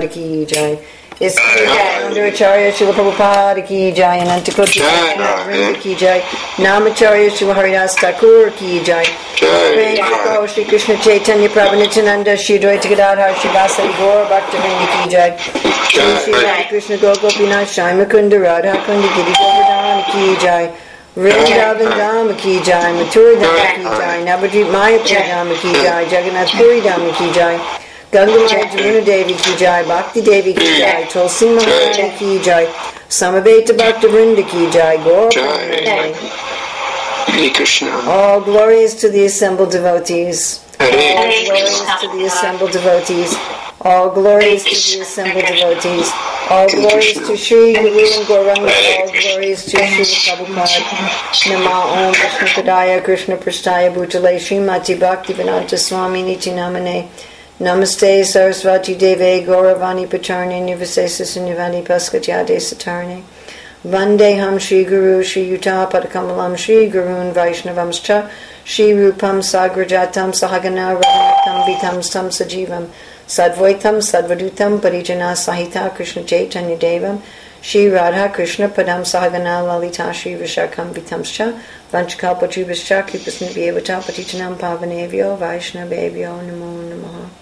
Ki jai. Is under Acharya Srila Prabhupada ki jai. Anantakoti Vrinda ki jai. Namacharya Srila Haridas Thakur ki jai. Shri Krishna Chaitanya Prabhu Nityananda Shri Dvaita Gadadhar Shri Vasari Gaur Bhakta Vrinda ki jai. Shri Radha Krishna Gopinath Shai Mukunda Radha Kundi Giri Govardhan ki jai. Vrindavan Dham ki jai, Mathura Dham ki jai, Navadvip Mayapur Dham ki jai, Jagannath Puri Dham ki jai, Gangamaya Jamuna Devi ki jai, Bhakti Devi ki jai, Tulsi Maharani ki jai, Samaveta Bhakta Vrinda ki jai, Gaur Hare Krishna. All glories to the assembled devotees. All glories to the assembled devotees. All glories to the assembled devotees. All glories to Sri Guru and Gauranga. All glories to Sri Prabhupada. Nama Om Krishna Padaya Krishna Prasthaya Bhutale Srimati Bhakti Vedanta Swami Niti Namane. Namaste Sarasvati Deve Gauravani Pacharni Nivasesa Sunyavani Paskatyade Satarne. Vandeham Shri Guru Shri Yuta Padakamalam Shri Gurun Vaishnavamscha Shri Rupam Sagrajatam Sahagana Raghunatam Vitam Stam Sajivam Sadvaitam Sadvadutam Parijana Sahita Krishna Chaitanya Devam Shri Radha Krishna Padam Sahagana Lalita Shri Vishakam Vitamscha Vanchakalpachubhischa Kipasnibhyavata Patitanam Pavanevyo Vaishnavevyo Namo Namaha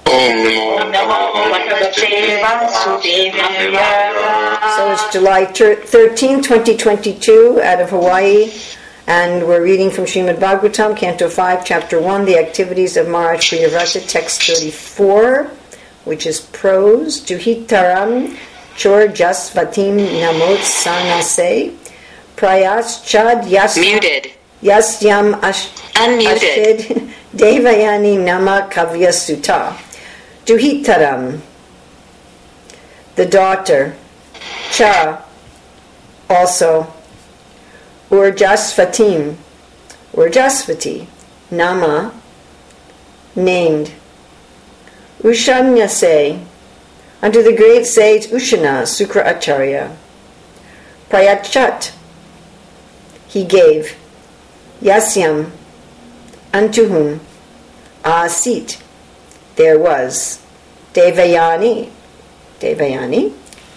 Om Namo Bhagavate Vasudevaya. Om Namah Vasudevaya. So it's July thir- 13, 2022, out of Hawaii. And we're reading from Srimad Bhagavatam, Canto 5, Chapter 1, The Activities of Maharaj Priyavrata, Text 34, which is prose. Juhitaram Chor Jasvatim Namot Sanase Prayas Chad Yas Muted. Yasyam Ash Unmuted. Ashid Devayani Nama Kavya Sutta. Duhitaram, the daughter, Cha, also, Urjasvatim, Urjasvati, Nama, named, Ushanyase, unto the great sage Ushana Sukra Acharya, Prayachat, he gave, Yasyam, unto whom, Asit, there was, Devayani, Devayani,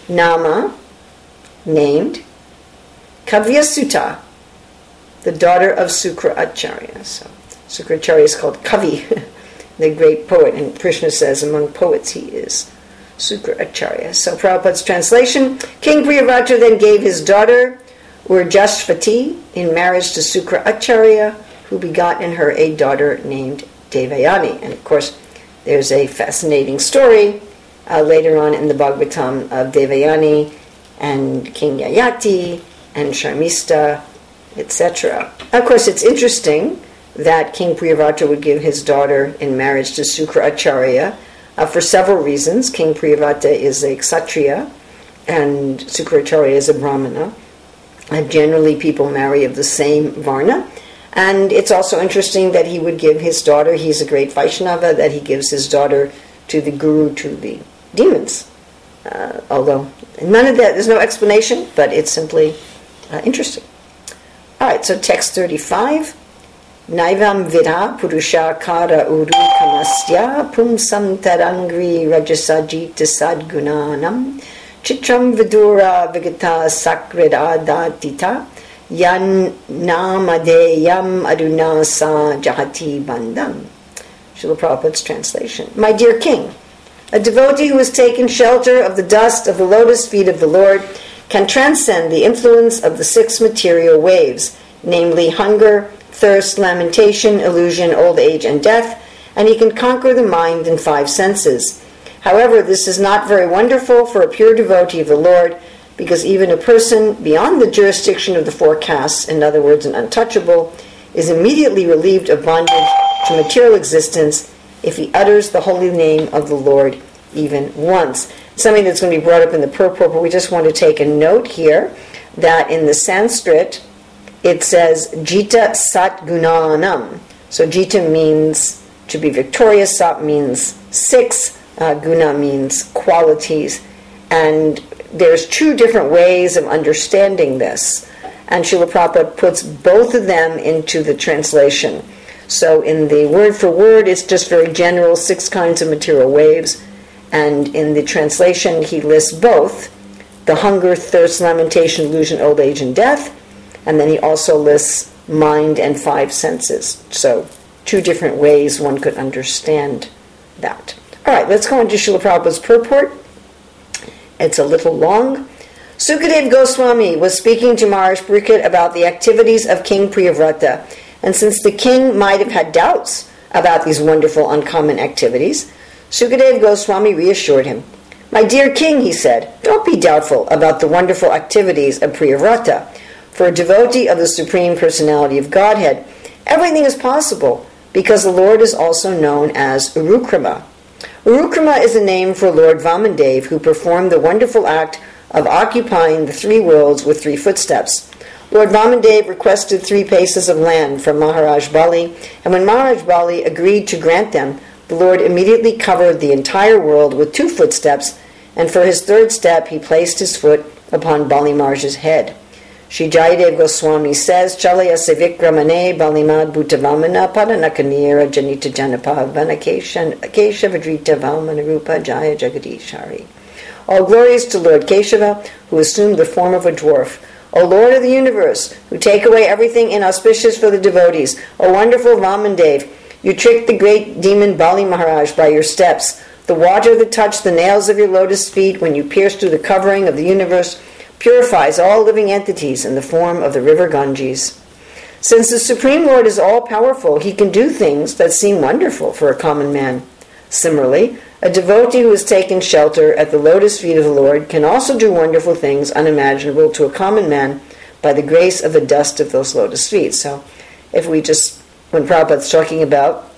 Nama, named, Kavyasuta, the daughter of Sukra Acharya. So Sukra Acharya is called Kavi, the great poet, and Krishna says among poets he is Sukra Acharya. So Prabhupada's translation, King Priyavrata then gave his daughter Urjashvati in marriage to Sukra Acharya, who begot in her a daughter named Devayani. And of course, there's a fascinating story uh, later on in the Bhagavatam of Devayani and King Yayati and Sharmista, etc. Of course, it's interesting that King Priyavrata would give his daughter in marriage to Sukra Acharya uh, for several reasons. King Priyavrata is a Kshatriya and Sukra Acharya is a Brahmana. And generally, people marry of the same Varna. And it's also interesting that he would give his daughter, he's a great Vaishnava, that he gives his daughter to the guru, to the demons. Uh, although none of that, there's no explanation, but it's simply uh, interesting. All right, so text 35. Naivam vidha purusha kara uru kamasya pumsam tarangri rajasajita sadgunanam chitram vidura vigata sakradadatita yan namadeyam jahati bandam. Srila Prabhupada's translation. My dear king, a devotee who has taken shelter of the dust of the lotus feet of the Lord can transcend the influence of the six material waves, namely hunger, thirst, lamentation, illusion, old age, and death, and he can conquer the mind and five senses. However, this is not very wonderful for a pure devotee of the Lord, because even a person beyond the jurisdiction of the four castes, in other words, an untouchable, is immediately relieved of bondage to material existence if he utters the holy name of the Lord even once. Something that's going to be brought up in the purport, but we just want to take a note here that in the Sanskrit, it says Jita Sat Gunanam. So Jita means to be victorious, Sat means six, uh, Guna means qualities. And there's two different ways of understanding this. And Srila Prabhupada puts both of them into the translation. So in the word for word, it's just very general, six kinds of material waves. And in the translation, he lists both the hunger, thirst, lamentation, illusion, old age, and death. And then he also lists mind and five senses. So, two different ways one could understand that. All right, let's go into Srila Prabhupada's purport. It's a little long. Sukadev Goswami was speaking to Maharaj Parikshit about the activities of King Priyavrata. And since the king might have had doubts about these wonderful, uncommon activities, Sukadev Goswami reassured him. My dear king, he said, don't be doubtful about the wonderful activities of Priyavrata. For a devotee of the Supreme Personality of Godhead, everything is possible because the Lord is also known as Urukrama. Urukrama is a name for Lord Vamandev, who performed the wonderful act of occupying the three worlds with three footsteps. Lord Vamandev requested three paces of land from Maharaj Bali, and when Maharaj Bali agreed to grant them, the Lord immediately covered the entire world with two footsteps, and for his third step he placed his foot upon Bali Maharaj's head. Sri Jayadev Goswami says, Chalaya Sevikramane Balimad Bhutavamana Padanakanira Janita Janapavana Keshavadrita Vamanarupa Jaya Jagadishari. All glories to Lord Keshava, who assumed the form of a dwarf. O Lord of the universe, who take away everything inauspicious for the devotees. O wonderful Vamandev, you tricked the great demon Bali Maharaj by your steps. The water that touched the nails of your lotus feet when you pierced through the covering of the universe purifies all living entities in the form of the river Ganges. Since the Supreme Lord is all powerful, he can do things that seem wonderful for a common man. Similarly, a devotee who has taken shelter at the lotus feet of the Lord can also do wonderful things unimaginable to a common man by the grace of the dust of those lotus feet. So, if we just, when Prabhupada's talking about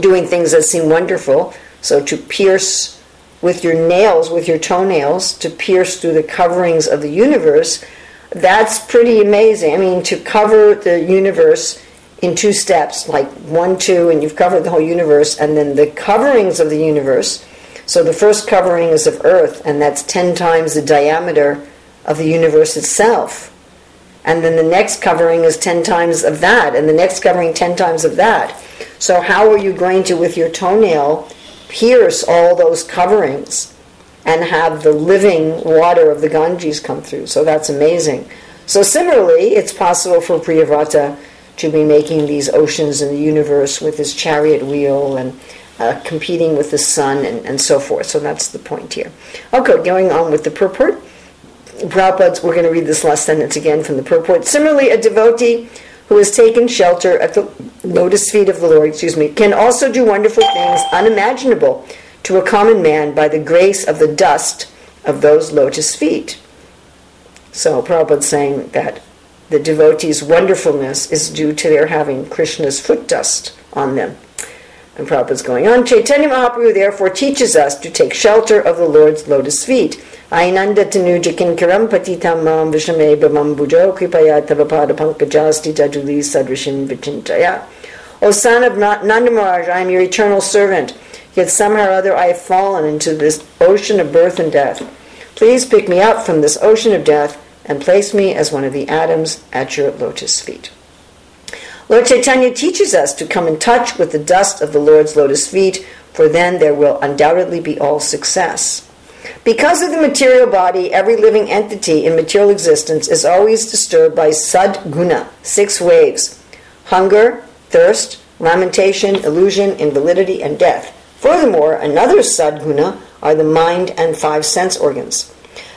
doing things that seem wonderful, so to pierce with your nails, with your toenails, to pierce through the coverings of the universe, that's pretty amazing. I mean, to cover the universe in two steps, like one, two, and you've covered the whole universe, and then the coverings of the universe. So the first covering is of Earth, and that's 10 times the diameter of the universe itself. And then the next covering is 10 times of that, and the next covering 10 times of that. So, how are you going to, with your toenail, pierce all those coverings and have the living water of the Ganges come through? So, that's amazing. So, similarly, it's possible for Priyavrata to be making these oceans in the universe with his chariot wheel and uh, competing with the sun and, and so forth. So that's the point here. Okay, going on with the purport. Prabhupada's, we're going to read this last sentence again from the purport. Similarly, a devotee who has taken shelter at the lotus feet of the Lord, excuse me, can also do wonderful things unimaginable to a common man by the grace of the dust of those lotus feet. So Prabhupada's saying that the devotees' wonderfulness is due to their having Krishna's foot dust on them. And Prabhupada's going on. Chaitanya Mahaprabhu therefore teaches us to take shelter of the Lord's lotus feet. Ainanda tanuja kinkaram patitam mam vishame bhamam bujo kripaya tavapada pankajasti tajuli sadrishim vichintaya. O son of Nanda Maharaj, I am your eternal servant. Yet somehow or other I have fallen into this ocean of birth and death. Please pick me up from this ocean of death and place me as one of the atoms at your lotus feet. Lord Chaitanya teaches us to come in touch with the dust of the Lord's lotus feet, for then there will undoubtedly be all success. Because of the material body, every living entity in material existence is always disturbed by sadguna, six waves hunger, thirst, lamentation, illusion, invalidity, and death. Furthermore, another sadguna are the mind and five sense organs.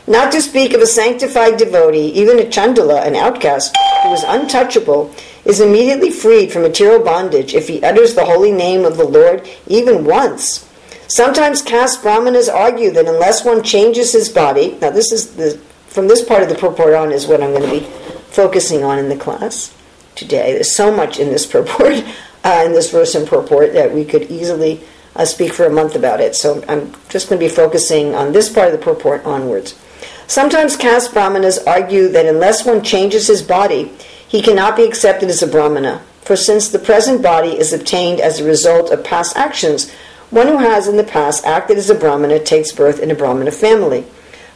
Not to speak of a sanctified devotee, even a chandala, an outcast, who is untouchable, is immediately freed from material bondage if he utters the holy name of the Lord even once. Sometimes caste brahmanas argue that unless one changes his body, now this is the from this part of the purport on is what I'm going to be focusing on in the class today. There's so much in this purport, uh, in this verse and purport, that we could easily uh, speak for a month about it. So I'm just going to be focusing on this part of the purport onwards. Sometimes caste brahmanas argue that unless one changes his body, he cannot be accepted as a Brahmana, for since the present body is obtained as a result of past actions, one who has in the past acted as a Brahmana takes birth in a Brahmana family.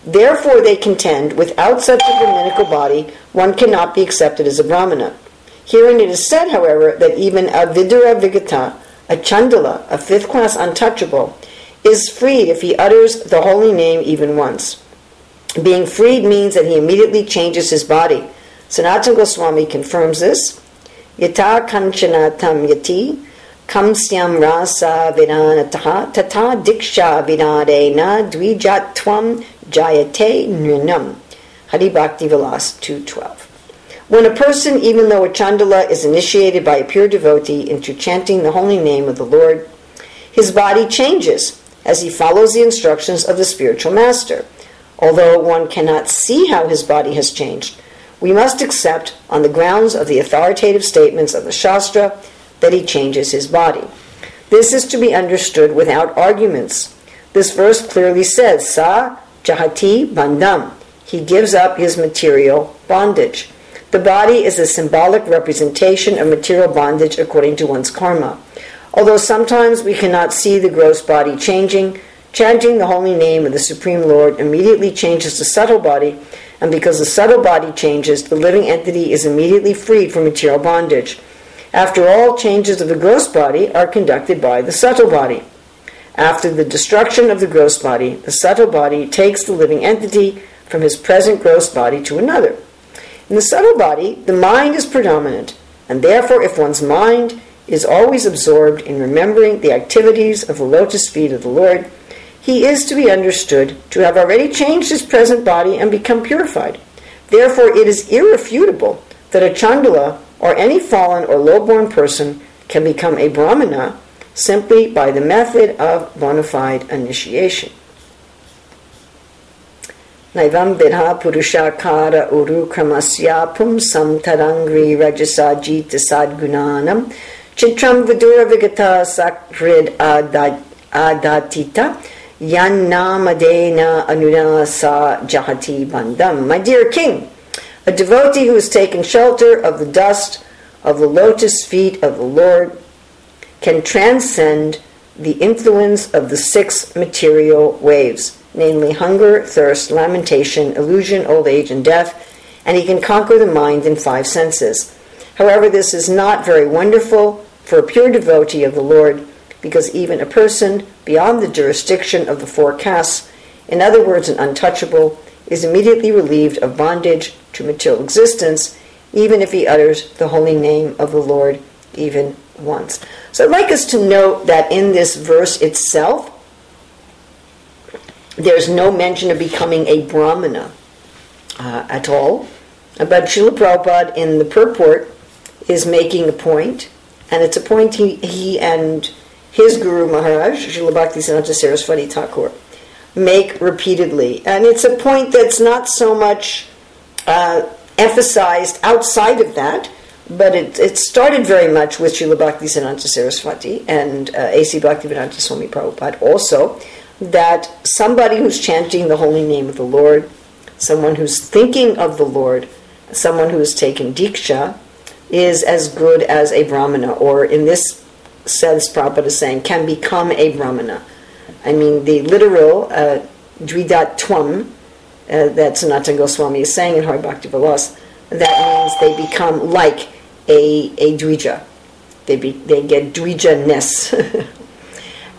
Therefore, they contend, without such a Brahminical body, one cannot be accepted as a Brahmana. Herein it is said, however, that even a Vidura Vigata, a Chandala, a fifth class untouchable, is freed if he utters the holy name even once. Being freed means that he immediately changes his body. Sanatana Goswami confirms this. Yata kanchanatam yati kamsyam rasa vidanataha tata diksha vinadena dwijatvam jayate nrinam. Hari Bhakti Vilas 212. When a person, even though a chandala, is initiated by a pure devotee into chanting the holy name of the Lord, his body changes as he follows the instructions of the spiritual master. Although one cannot see how his body has changed, we must accept, on the grounds of the authoritative statements of the Shastra, that he changes his body. This is to be understood without arguments. This verse clearly says, Sa jahati bandam. He gives up his material bondage. The body is a symbolic representation of material bondage according to one's karma. Although sometimes we cannot see the gross body changing, chanting the holy name of the Supreme Lord immediately changes the subtle body, and because the subtle body changes, the living entity is immediately freed from material bondage. After all, changes of the gross body are conducted by the subtle body. After the destruction of the gross body, the subtle body takes the living entity from his present gross body to another. In the subtle body, the mind is predominant, and therefore, if one's mind is always absorbed in remembering the activities of the lotus feet of the Lord, he is to be understood to have already changed his present body and become purified. Therefore, it is irrefutable that a chandala or any fallen or low-born person can become a brahmana simply by the method of bona fide initiation. Naivam vidha purushakara uru kramasya pumsam tarangri rajasa jita sadgunanam chitram vidura vigata sakrid adatita yannamadena anunasa jahati bandam. My dear king, a devotee who has taken shelter of the dust of the lotus feet of the Lord can transcend the influence of the six material waves, namely hunger, thirst, lamentation, illusion, old age, and death, and he can conquer the mind in five senses. However, this is not very wonderful for a pure devotee of the Lord, because even a person beyond the jurisdiction of the four castes, in other words, an untouchable, is immediately relieved of bondage to material existence, even if he utters the holy name of the Lord even once. So I'd like us to note that in this verse itself, there's no mention of becoming a brahmana uh, at all. But Srila Prabhupada in the purport is making a point, and it's a point he, he and his Guru Maharaj, Srila Bhaktisiddhanta Saraswati Thakur, make repeatedly. And it's a point that's not so much uh, emphasized outside of that, but it, it started very much with Srila Bhaktisiddhanta Saraswati and uh, A.C. Bhaktivedanta Swami Prabhupada also, that somebody who's chanting the holy name of the Lord, someone who's thinking of the Lord, someone who has taken Diksha, is as good as a Brahmana, or in this sense, Prabhupada is saying, can become a Brahmana. I mean, the literal uh, Twam, uh, that Sanatana Goswami is saying in Hari Bhakti Vilas, that means they become like a, a Dvija. They, be, they get Dvija-ness.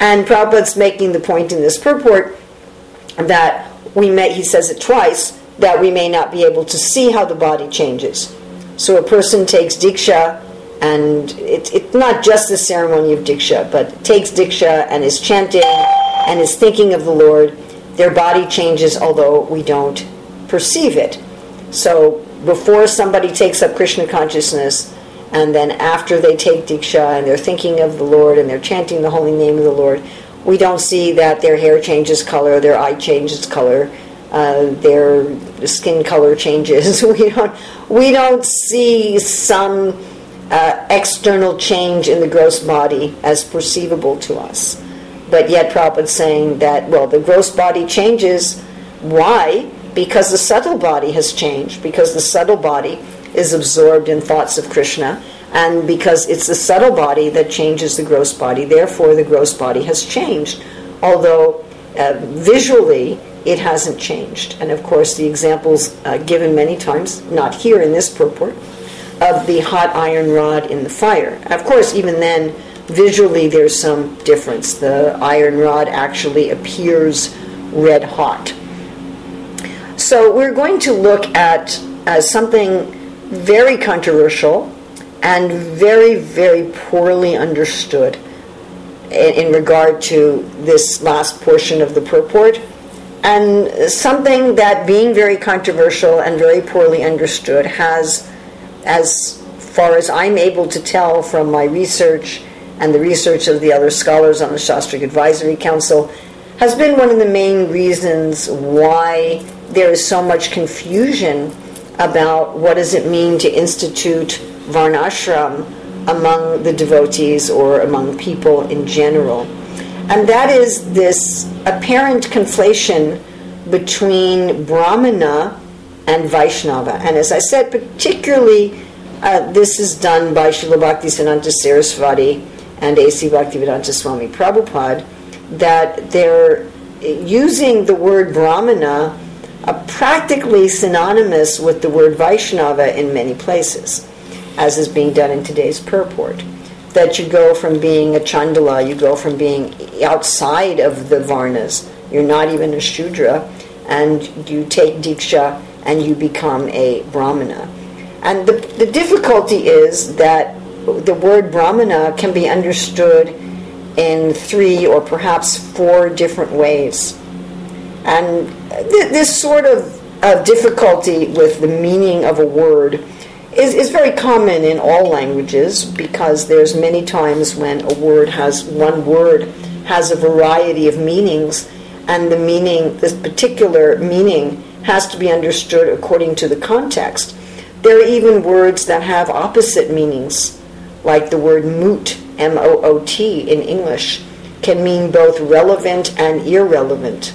and Prabhupada's making the point in this purport that we may, he says it twice, that we may not be able to see how the body changes. So a person takes Diksha, and it's it, not just the ceremony of Diksha, but takes Diksha and is chanting and is thinking of the Lord, their body changes, although we don't perceive it. So before somebody takes up Krishna consciousness, and then after they take Diksha and they're thinking of the Lord and they're chanting the holy name of the Lord, we don't see that their hair changes color, their eye changes color, uh, their skin color changes. we don't we don't see some uh, external change in the gross body as perceivable to us. But yet Prabhupada's saying that well the gross body changes. Why? Because the subtle body has changed. Because the subtle body is absorbed in thoughts of Krishna, and because it's the subtle body that changes the gross body, therefore the gross body has changed. Although uh, visually it hasn't changed. And of course, the examples uh, given many times, not here in this purport, of the hot iron rod in the fire. Of course, even then, visually there's some difference. The iron rod actually appears red hot. So we're going to look at uh, something very controversial and very, very poorly understood in, in regard to this last portion of the purport. And something that being very controversial and very poorly understood has as far as I'm able to tell from my research and the research of the other scholars on the Shastric Advisory Council has been one of the main reasons why there is so much confusion about what does it mean to institute varnashram among the devotees or among people in general. And that is this apparent conflation between Brahmana and Vaishnava. And as I said, particularly uh, this is done by Srila Bhakti Siddhanta Saraswati and A.C. Bhaktivedanta Swami Prabhupada, that they're using the word Brahmana uh, practically synonymous with the word Vaishnava in many places, as is being done in today's purport. That you go from being a Chandala, you go from being outside of the Varnas, you're not even a Shudra, and you take Diksha and you become a Brahmana. And the, the difficulty is that the word Brahmana can be understood in three or perhaps four different ways. And th- this sort of, of difficulty with the meaning of a word is, is very common in all languages because there's many times when a word has one word has a variety of meanings and the meaning this particular meaning has to be understood according to the context. There are even words that have opposite meanings like the word moot m-o-o-t in english can mean both relevant and irrelevant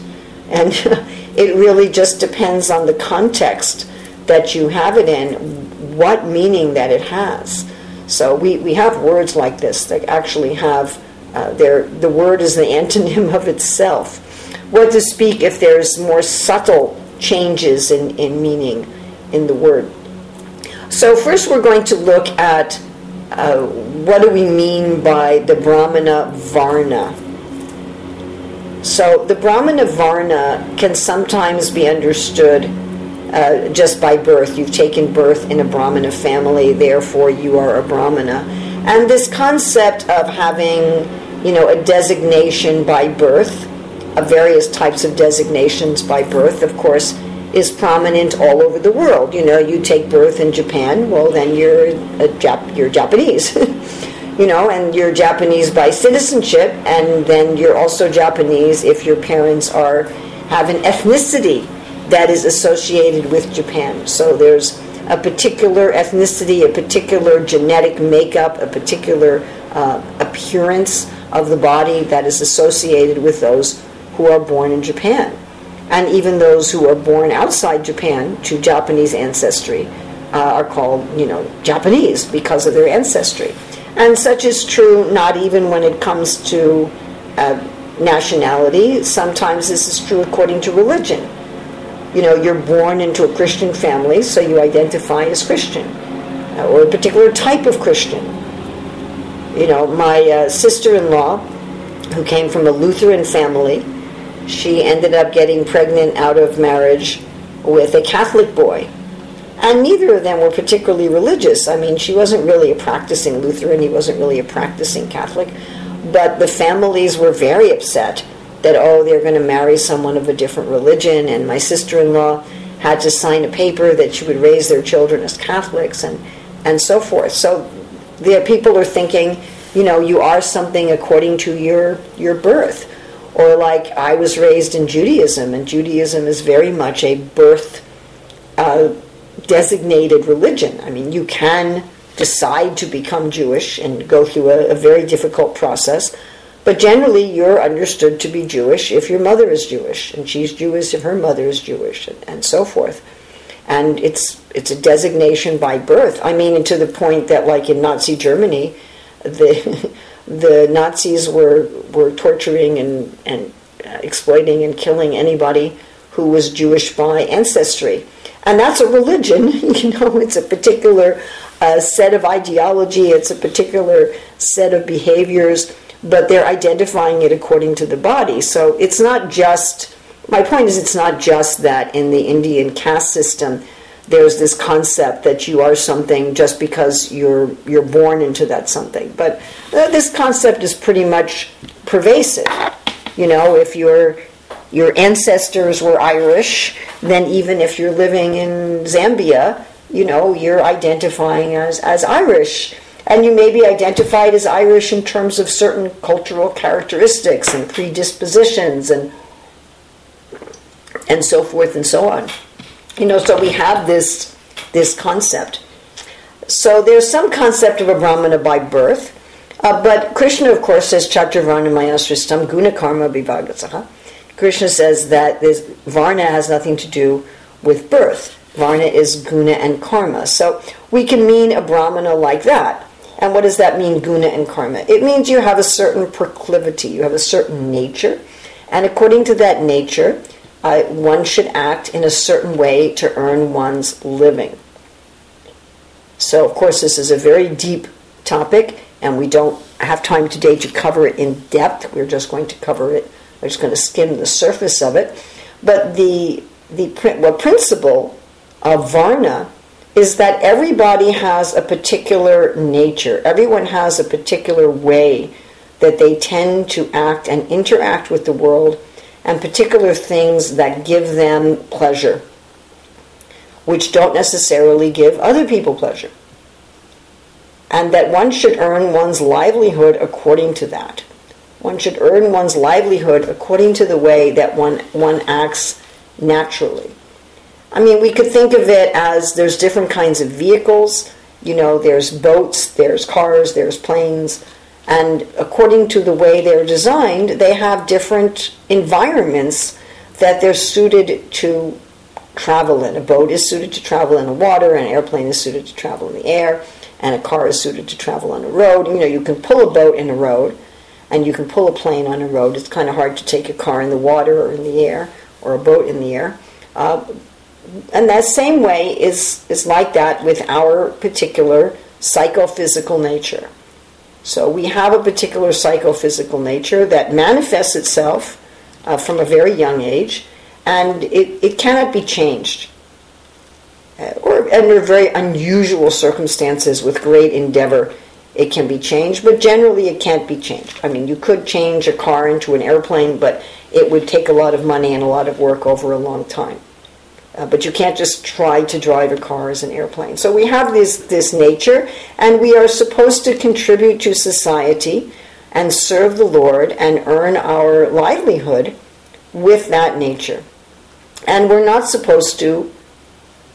and it really just depends on the context that you have it in, what meaning that it has. So we, we have words like this that actually have, uh, the word is the antonym of itself. What to speak if there's more subtle changes in, in meaning in the word. So first we're going to look at uh, what do we mean by the Brahmana Varna. So the Brahmana Varna can sometimes be understood uh, just by birth. You've taken birth in a Brahmana family, therefore you are a Brahmana. And this concept of having, you know, a designation by birth, of various types of designations by birth, of course, is prominent all over the world. You know, you take birth in Japan, well, then you're a Jap- you're Japanese. you know, and you're Japanese by citizenship, and then you're also Japanese if your parents are have an ethnicity that is associated with Japan. So there's a particular ethnicity, a particular genetic makeup, a particular uh, appearance of the body that is associated with those who are born in Japan. And even those who are born outside Japan to Japanese ancestry uh, are called, you know, Japanese because of their ancestry. And such is true not even when it comes to uh, nationality. Sometimes this is true according to religion you know, you're born into a Christian family, so you identify as Christian, uh, or a particular type of Christian. You know, my uh, sister-in-law, who came from a Lutheran family, she ended up getting pregnant out of marriage with a Catholic boy. And neither of them were particularly religious. I mean, she wasn't really a practicing Lutheran, he wasn't really a practicing Catholic. But the families were very upset that, oh, they're going to marry someone of a different religion, and my sister in law had to sign a paper that she would raise their children as Catholics, and, and so forth. So the people are thinking, you know, you are something according to your, your birth. Or like I was raised in Judaism, and Judaism is very much a birth uh, designated religion. I mean, you can decide to become Jewish and go through a, a very difficult process, but generally, you're understood to be Jewish if your mother is Jewish, and she's Jewish if her mother is Jewish, and, and so forth. and it's it's a designation by birth. I mean, to the point that, like in Nazi Germany, the the Nazis were were torturing and and uh, exploiting and killing anybody who was Jewish by ancestry, and that's a religion. You know, it's a particular uh, set of ideology. It's a particular set of behaviors, but they're identifying it according to the body. So it's not just. My point is, it's not just that in the Indian caste system there's this concept that you are something just because you're you're born into that something. But uh, this concept is pretty much pervasive. You know, if your your ancestors were Irish, then even if you're living in Zambia, you know, you're identifying as, as Irish. And you may be identified as Irish in terms of certain cultural characteristics and predispositions and and so forth and so on. You know, so we have this this concept. So there's some concept of a Brahmana by birth, uh, but Krishna, of course, says Chaturvarna Guna Karma Vibhagasaha. Krishna says that this Varna has nothing to do with birth. Varna is guna and karma. So we can mean a Brahmana like that. And what does that mean, guna and karma? It means you have a certain proclivity, you have a certain nature, and according to that nature, uh, one should act in a certain way to earn one's living. So, of course, this is a very deep topic, and we don't have time today to cover it in depth. We're just going to cover it, we're just going to skim the surface of it. But the, the well, principle of Varna is that everybody has a particular nature, everyone has a particular way that they tend to act and interact with the world and particular things that give them pleasure, which don't necessarily give other people pleasure. And that one should earn one's livelihood according to that. One should earn one's livelihood according to the way that one, one acts naturally. I mean, we could think of it as there's different kinds of vehicles. You know, there's boats, there's cars, there's planes and according to the way they're designed, they have different environments that they're suited to travel in. A boat is suited to travel in the water, an airplane is suited to travel in the air, and a car is suited to travel on a road. You know, you can pull a boat in a road, and you can pull a plane on a road. It's kind of hard to take a car in the water or in the air, or a boat in the air. Uh, and that same way is, is like that with our particular psychophysical nature. So we have a particular psychophysical nature that manifests itself uh, from a very young age, and it, it cannot be changed. Uh, or under very unusual circumstances with great endeavor, it can be changed, but generally it can't be changed. I mean, you could change a car into an airplane, but it would take a lot of money and a lot of work over a long time. Uh, but you can't just try to drive a car as an airplane. So we have this, this nature, and we are supposed to contribute to society and serve the Lord and earn our livelihood with that nature. And we're not supposed to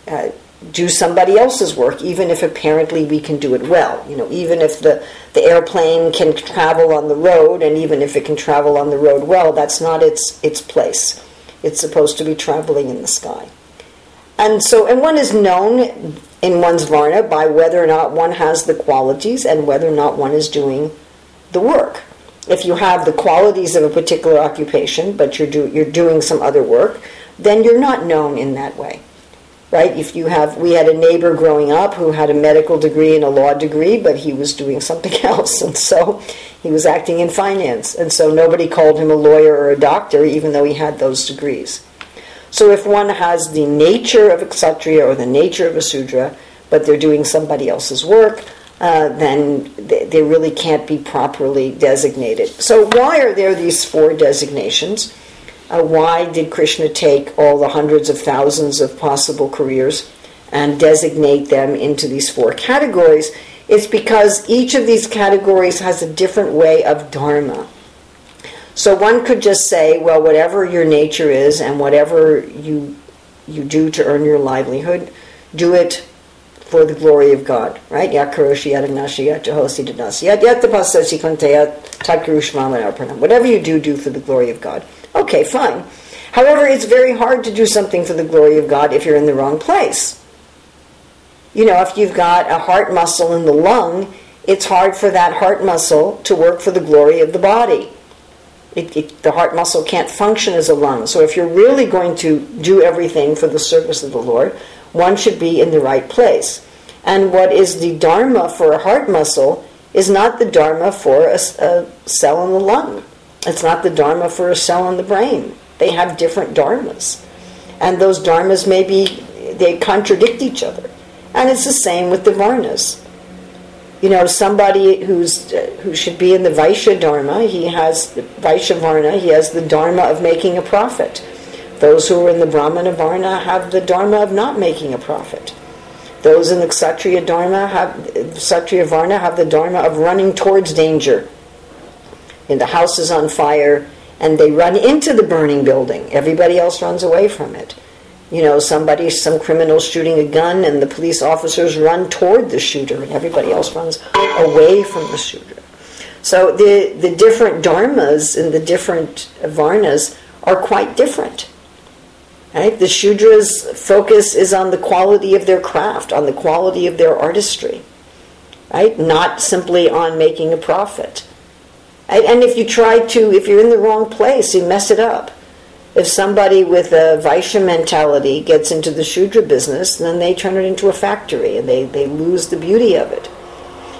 uh, do somebody else's work, even if apparently we can do it well. You know, even if the, the airplane can travel on the road, and even if it can travel on the road well, that's not its, its place. It's supposed to be traveling in the sky. And so, and one is known in one's varna by whether or not one has the qualities and whether or not one is doing the work. If you have the qualities of a particular occupation, but you're, do, you're doing some other work, then you're not known in that way. Right? If you have, we had a neighbor growing up who had a medical degree and a law degree, but he was doing something else, and so he was acting in finance, and so nobody called him a lawyer or a doctor, even though he had those degrees. So if one has the nature of a kshatriya or the nature of a sudra, but they're doing somebody else's work, uh, then they, they, really can't be properly designated. So why are there these four designations? Uh, why did Krishna take all the hundreds of thousands of possible careers and designate them into these four categories? It's because each of these categories has a different way of dharma. So one could just say, well, whatever your nature is and whatever you you do to earn your livelihood, do it for the glory of God, right? Whatever you do, do for the glory of God. Okay, fine. However, it's very hard to do something for the glory of God if you're in the wrong place. You know, if you've got a heart muscle in the lung, it's hard for that heart muscle to work for the glory of the body. It, it, the heart muscle can't function as a lung. So if you're really going to do everything for the service of the Lord, one should be in the right place. And what is the dharma for a heart muscle is not the dharma for a, a cell in the lung. It's not the dharma for a cell in the brain. They have different dharmas. And those dharmas may be, they contradict each other. And it's the same with the varnas. You know, somebody who's uh, who should be in the Vaishya Dharma, he has Vaishya Varna, he has the Dharma of making a profit. Those who are in the Brahmana Varna have the Dharma of not making a profit. Those in the Kshatriya Dharma have Kshatriya Varna have the Dharma of running towards danger. And the house is on fire, and they run into the burning building. Everybody else runs away from it. You know, somebody, some criminal shooting a gun, and the police officers run toward the shooter, and everybody else runs away from the shooter. So the, the different dharmas and the different varnas are quite different. Right? The Shudra's focus is on the quality of their craft, on the quality of their artistry, right? Not simply on making a profit. And if you try to, if you're in the wrong place, you mess it up. If somebody with a Vaishya mentality gets into the Shudra business, then they turn it into a factory and they, they lose the beauty of it.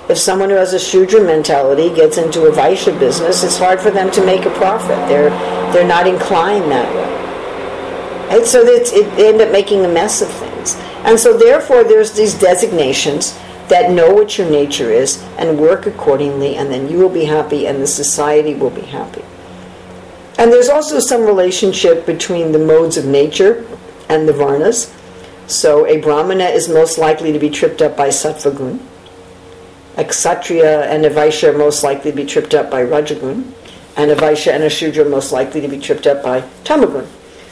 If someone who has a Shudra mentality gets into a Vaishya business, it's hard for them to make a profit. They're, they're not inclined that way. And so it, it end up making a mess of things. And so therefore there's these designations that know what your nature is and work accordingly, and then you will be happy and the society will be happy. And there's also some relationship between the modes of nature and the varnas. So a brahmana is most likely to be tripped up by sattvagun. A kshatriya and a vaishya are most likely to be tripped up by rajagun. And a vaishya and a shudra are most likely to be tripped up by tamagun.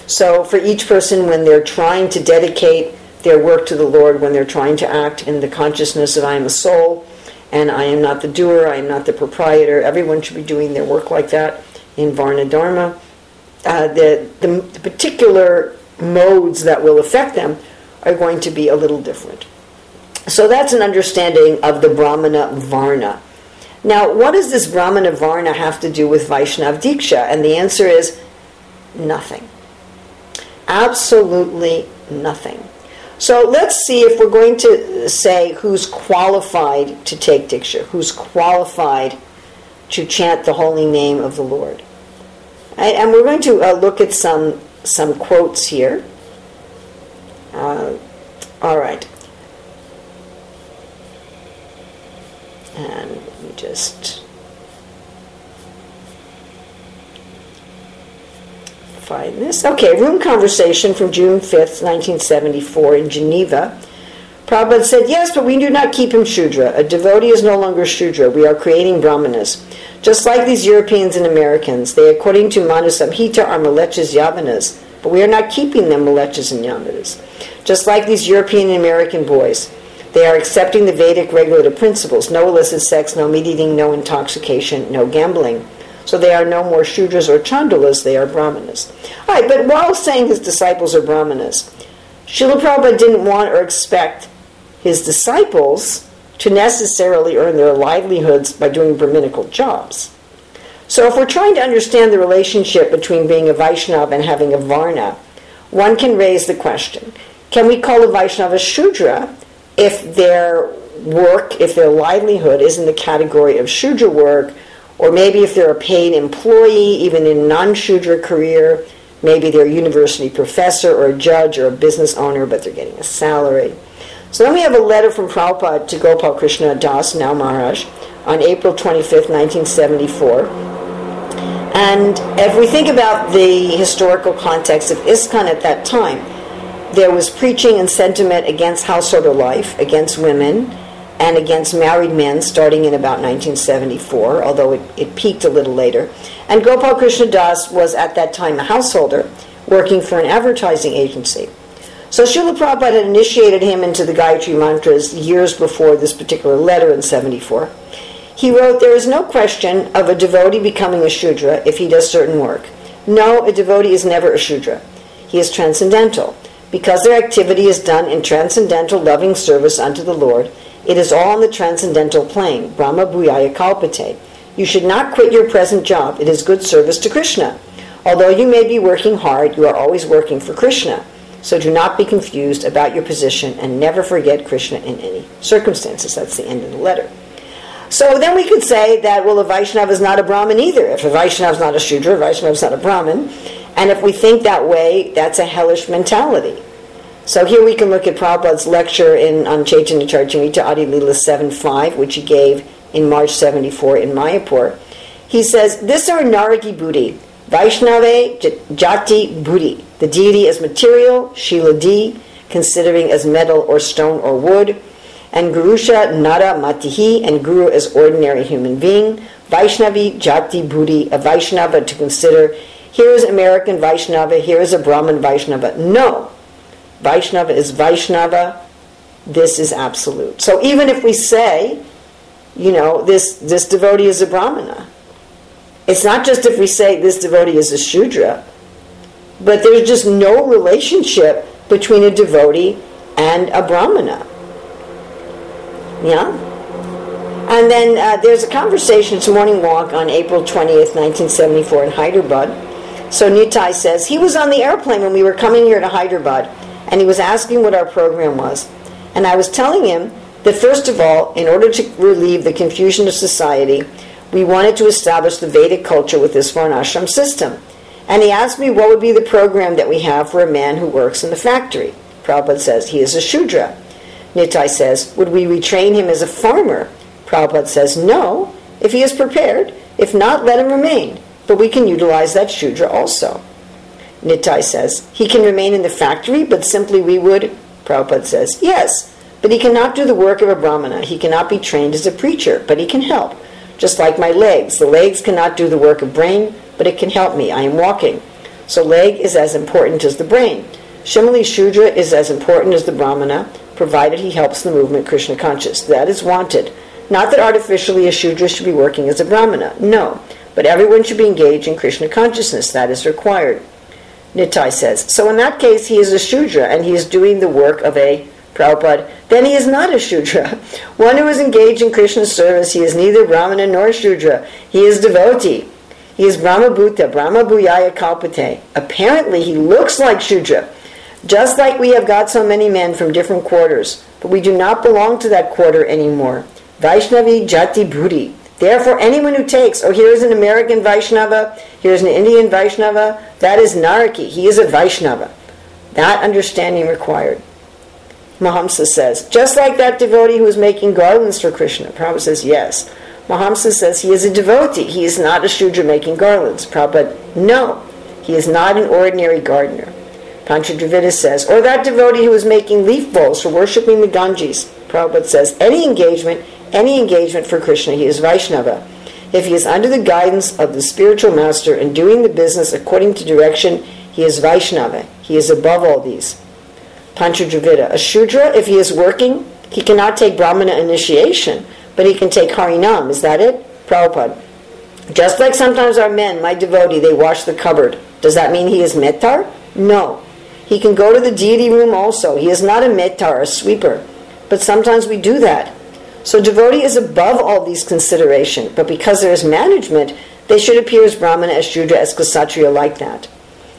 So for each person, when they're trying to dedicate their work to the Lord, when they're trying to act in the consciousness of I am a soul and I am not the doer, I am not the proprietor, everyone should be doing their work like that in Varna Dharma. Uh, the, the, the particular modes that will affect them are going to be a little different. So that's an understanding of the Brahmana Varna. Now, what does this Brahmana Varna have to do with Vaishnav Diksha? And the answer is nothing. Absolutely nothing. So let's see if we're going to say who's qualified to take Diksha, who's qualified to chant the holy name of the Lord. And we're going to uh, look at some, some quotes here. Uh, all right. And let me just find this. Okay, room conversation from June 5th, 1974 in Geneva. Prabhupada said, Yes, but we do not keep him Shudra. A devotee is no longer Shudra. We are creating Brahmanas. Just like these Europeans and Americans, they, according to Manu Samhita, are Malechas Yavanas, but we are not keeping them Malechas and Yavanas. Just like these European and American boys, they are accepting the Vedic regulative principles no illicit sex, no meat eating, no intoxication, no gambling. So they are no more Shudras or Chandalas, they are Brahmanas. All right, but while saying his disciples are Brahmanas, Srila Prabhupada didn't want or expect his disciples to necessarily earn their livelihoods by doing Brahminical jobs. So if we're trying to understand the relationship between being a Vaishnava and having a Varna, one can raise the question, can we call a Vaishnava Shudra if their work, if their livelihood is in the category of Shudra work, or maybe if they're a paid employee, even in a non-Shudra career, maybe they're a university professor or a judge or a business owner, but they're getting a salary. So then we have a letter from Prabhupada to Gopal Krishna Das, now Maharaj, on April 25th, 1974. And if we think about the historical context of ISKCON at that time, there was preaching and sentiment against householder life, against women, and against married men starting in about 1974, although it, it peaked a little later. And Gopal Krishna Das was at that time a householder working for an advertising agency. So Srila Prabhupada had initiated him into the Gayatri mantras years before this particular letter in 74. He wrote, There is no question of a devotee becoming a Shudra if he does certain work. No, a devotee is never a Shudra. He is transcendental. Because their activity is done in transcendental loving service unto the Lord, it is all on the transcendental plane, Brahma Bhuyaya Kalpate. You should not quit your present job. It is good service to Krishna. Although you may be working hard, you are always working for Krishna. So do not be confused about your position and never forget Krishna in any circumstances. That's the end of the letter. So then we could say that, well, a Vaishnava is not a Brahmin either. If a Vaishnava is not a Shudra, a Vaishnava is not a Brahmin. And if we think that way, that's a hellish mentality. So here we can look at Prabhupada's lecture in, on Chaitanya Charitamrita Adi Lila 7.5, which he gave in March 74 in Mayapur. He says, This are Naraki Buddhi, Vaishnave Jati Buddhi. The deity is material, Shiladi, considering as metal or stone or wood, and Gurusha Nara Matihi, and Guru as ordinary human being. Vaishnavi Jati Buddhi, a Vaishnava to consider. Here is American Vaishnava, here is a Brahmin Vaishnava. No. Vaishnava is Vaishnava. This is absolute. So even if we say, you know, this, this devotee is a Brahmana, it's not just if we say this devotee is a Shudra, but there's just no relationship between a devotee and a Brahmana. Yeah? And then uh, there's a conversation, it's a morning walk on April 20th, 1974 in Hyderabad. So Nitai says, he was on the airplane when we were coming here to Hyderabad, and he was asking what our program was. And I was telling him that first of all, in order to relieve the confusion of society, we wanted to establish the Vedic culture with this Varnashram system. And he asked me what would be the program that we have for a man who works in the factory. Prabhupada says he is a Shudra. Nitai says, would we retrain him as a farmer? Prabhupada says, no, if he is prepared. If not, let him remain. But we can utilize that Shudra also. Nitai says, he can remain in the factory, but simply we would. Prabhupada says, yes, but he cannot do the work of a Brahmana. He cannot be trained as a preacher, but he can help. Just like my legs. The legs cannot do the work of brain, but it can help me. I am walking. So leg is as important as the brain. Shimali Shudra is as important as the Brahmana, provided he helps the movement Krishna conscious. That is wanted. Not that artificially a Shudra should be working as a Brahmana. No. But everyone should be engaged in Krishna consciousness. That is required. Nitai says. So in that case, he is a Shudra and he is doing the work of a Prabhupada. Then he is not a Shudra. One who is engaged in Krishna's service, he is neither Brahmana nor Shudra. He is devotee. He is Brahma Bhuta, Brahma Bhuyaya Kalpate. Apparently, he looks like Shudra. Just like we have got so many men from different quarters, but we do not belong to that quarter anymore. Vaishnavi Jati Buddhi. Therefore, anyone who takes, oh, here is an American Vaishnava, here's an Indian Vaishnava, that is Naraki. He is a Vaishnava. That understanding required. Mahamsa says, just like that devotee who is making garlands for Krishna. Prabhupada says, yes. Mahamsa says he is a devotee. He is not a Shudra making garlands. Prabhupada, no. He is not an ordinary gardener. Panchadravida says, or that devotee who is making leaf bowls for worshipping the Ganges. Prabhupada says, any engagement, any engagement for Krishna, he is Vaishnava. If he is under the guidance of the spiritual master and doing the business according to direction, he is Vaishnava. He is above all these. Panchadravida. A Shudra, if he is working, he cannot take Brahmana initiation, but he can take Harinam. Is that it? Prabhupada. Just like sometimes our men, my devotee, they wash the cupboard. Does that mean he is Metar? No. He can go to the deity room also. He is not a Metar, a sweeper. But sometimes we do that. So devotee is above all these considerations, but because there is management, they should appear as Brahmana, as Shudra, as Kshatriya like that.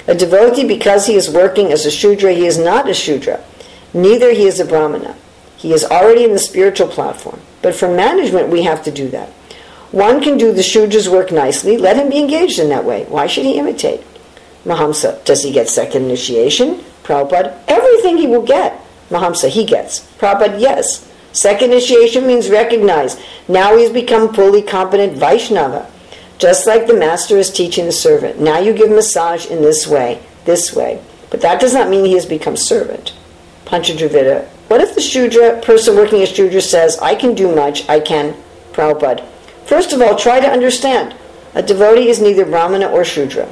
A devotee, because he is working as a Shudra, he is not a Shudra. Neither he is a Brahmana. He is already in the spiritual platform. But for management, we have to do that. One can do the Shudra's work nicely. Let him be engaged in that way. Why should he imitate? Mahamsa, does he get second initiation? Prabhupada, everything he will get. Mahamsa, he gets. Prabhupada, yes. Second initiation means recognize. Now he's become fully competent Vaishnava. Just like the master is teaching the servant. Now you give massage in this way, this way. But that does not mean he has become servant. Panchadravida. What if the Shudra, person working as Shudra, says, I can do much, I can, Prabhupada? First of all, try to understand. A devotee is neither Brahmana or Shudra.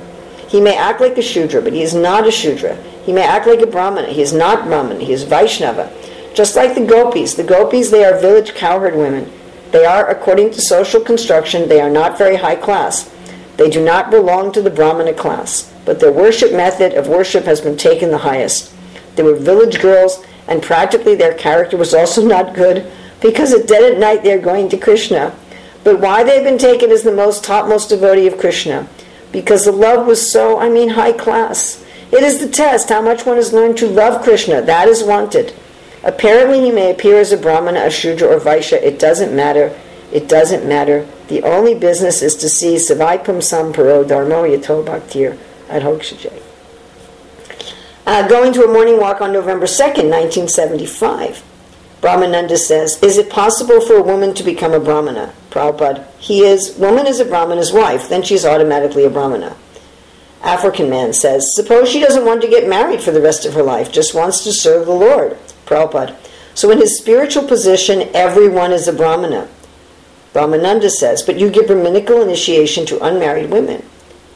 He may act like a Shudra, but he is not a Shudra. He may act like a Brahmana. He is not Brahmana. He is Vaishnava. Just like the gopis. The gopis, they are village cowherd women. They are, according to social construction, they are not very high class. They do not belong to the Brahmana class. but their worship method of worship has been taken the highest. They were village girls, and practically their character was also not good because at dead at night they're going to Krishna. But why they've been taken as the most topmost devotee of Krishna? Because the love was so, I mean, high class. It is the test how much one has learned to love Krishna. That is wanted. Apparently, he may appear as a Brahmana, a Shudra, or Vaishya. It doesn't matter. It doesn't matter. The only business is to see Savai Pumsam Paro Dharmo Yato Bhaktir Adhokshaje. Uh, going to a morning walk on November 2nd, 1975. Brahmananda says, Is it possible for a woman to become a Brahmana? Prabhupada, he is, woman is a Brahmana's wife, then she's automatically a Brahmana. African man says, Suppose she doesn't want to get married for the rest of her life, just wants to serve the Lord. Prabhupada. So in his spiritual position, everyone is a Brahmana. Brahmananda says, But you give Brahminical initiation to unmarried women.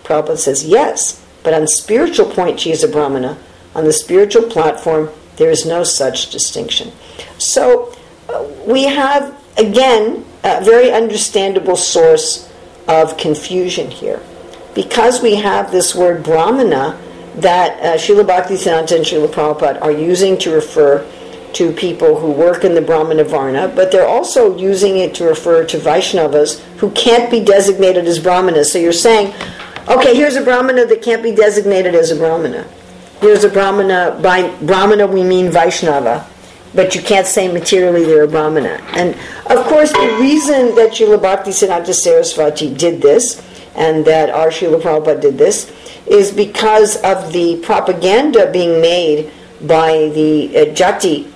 Prabhupada says, Yes, but on spiritual point she is a Brahmana. On the spiritual platform, there is no such distinction. So uh, we have, again, a very understandable source of confusion here. Because we have this word Brahmana that uh, Srila Bhaktisiddhanta and Srila Prabhupada are using to refer to people who work in the Brahmana Varna, but they're also using it to refer to Vaishnavas who can't be designated as Brahmanas. So you're saying, okay, here's a Brahmana that can't be designated as a Brahmana. Here's a Brahmana, by Brahmana we mean Vaishnava, but you can't say materially they're a Brahmana. And of course, the reason that Srila Bhakti Siddhanta Saraswati did this, and that our Srila Prabhupada did this, is because of the propaganda being made by the uh, Jati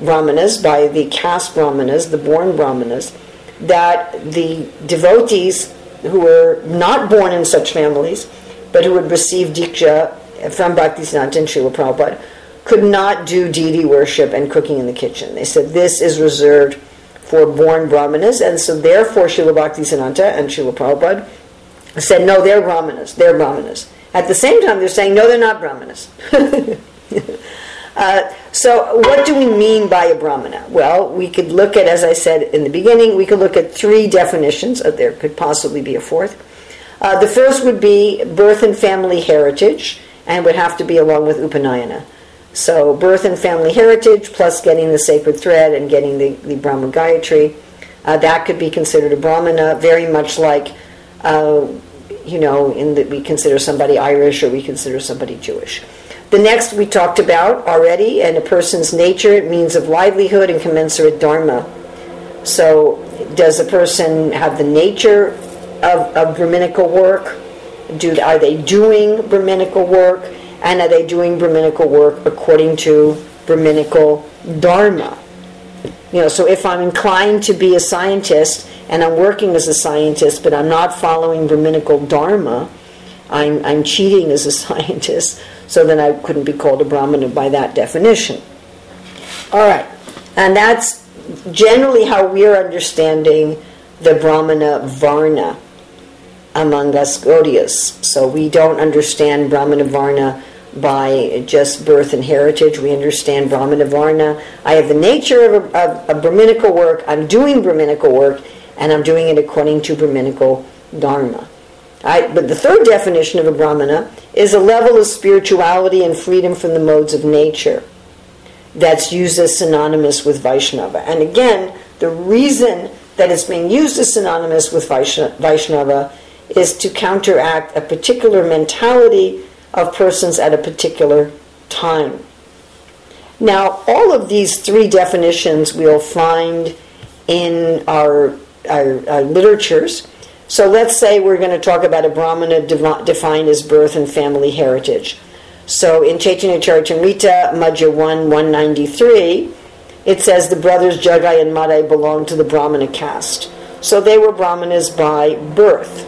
Brahmanas, by the caste Brahmanas, the born Brahmanas, that the devotees who were not born in such families, but who had received Diksha from Bhaktisiddhanta and Srila Prabhupada, could not do deity worship and cooking in the kitchen. They said this is reserved for born Brahmanas, and so therefore Srila Bhaktisiddhanta and Srila Prabhupada said, no, they're Brahmanas, they're Brahmanas. At the same time, they're saying, no, they're not Brahmanas. uh, so, what do we mean by a Brahmana? Well, we could look at, as I said in the beginning, we could look at three definitions. Uh, there could possibly be a fourth. Uh, the first would be birth and family heritage, and would have to be along with Upanayana. So, birth and family heritage, plus getting the sacred thread and getting the, the Brahma Gayatri, uh, that could be considered a Brahmana, very much like uh, you know, in that we consider somebody Irish or we consider somebody Jewish. The next we talked about already, and a person's nature, means of livelihood and commensurate dharma. So, does a person have the nature of, of Brahminical work? Do, are they doing Brahminical work? And are they doing Brahminical work according to Brahminical dharma? You know, so if I'm inclined to be a scientist and I'm working as a scientist, but I'm not following Brahminical dharma, I'm, I'm cheating as a scientist, so then I couldn't be called a Brahmana by that definition. All right, and that's generally how we're understanding the Brahmana Varna among us Gaudiyas. So we don't understand Brahmana Varna by just birth and heritage. We understand Brahmana Varna. I have the nature of a, of, of Brahminical work. I'm doing Brahminical work, and I'm doing it according to Brahminical Dharma. Right? But the third definition of a Brahmana is a level of spirituality and freedom from the modes of nature that's used as synonymous with Vaishnava. And again, the reason that it's being used as synonymous with Vaishnava is to counteract a particular mentality of persons at a particular time. Now, all of these three definitions we'll find in our, our, our literatures. So let's say we're going to talk about a Brahmana defined as birth and family heritage. So in Chaitanya Charitamrita, Madhya 1 193, it says the brothers Jagai and Madai belonged to the Brahmana caste. So they were Brahmanas by birth.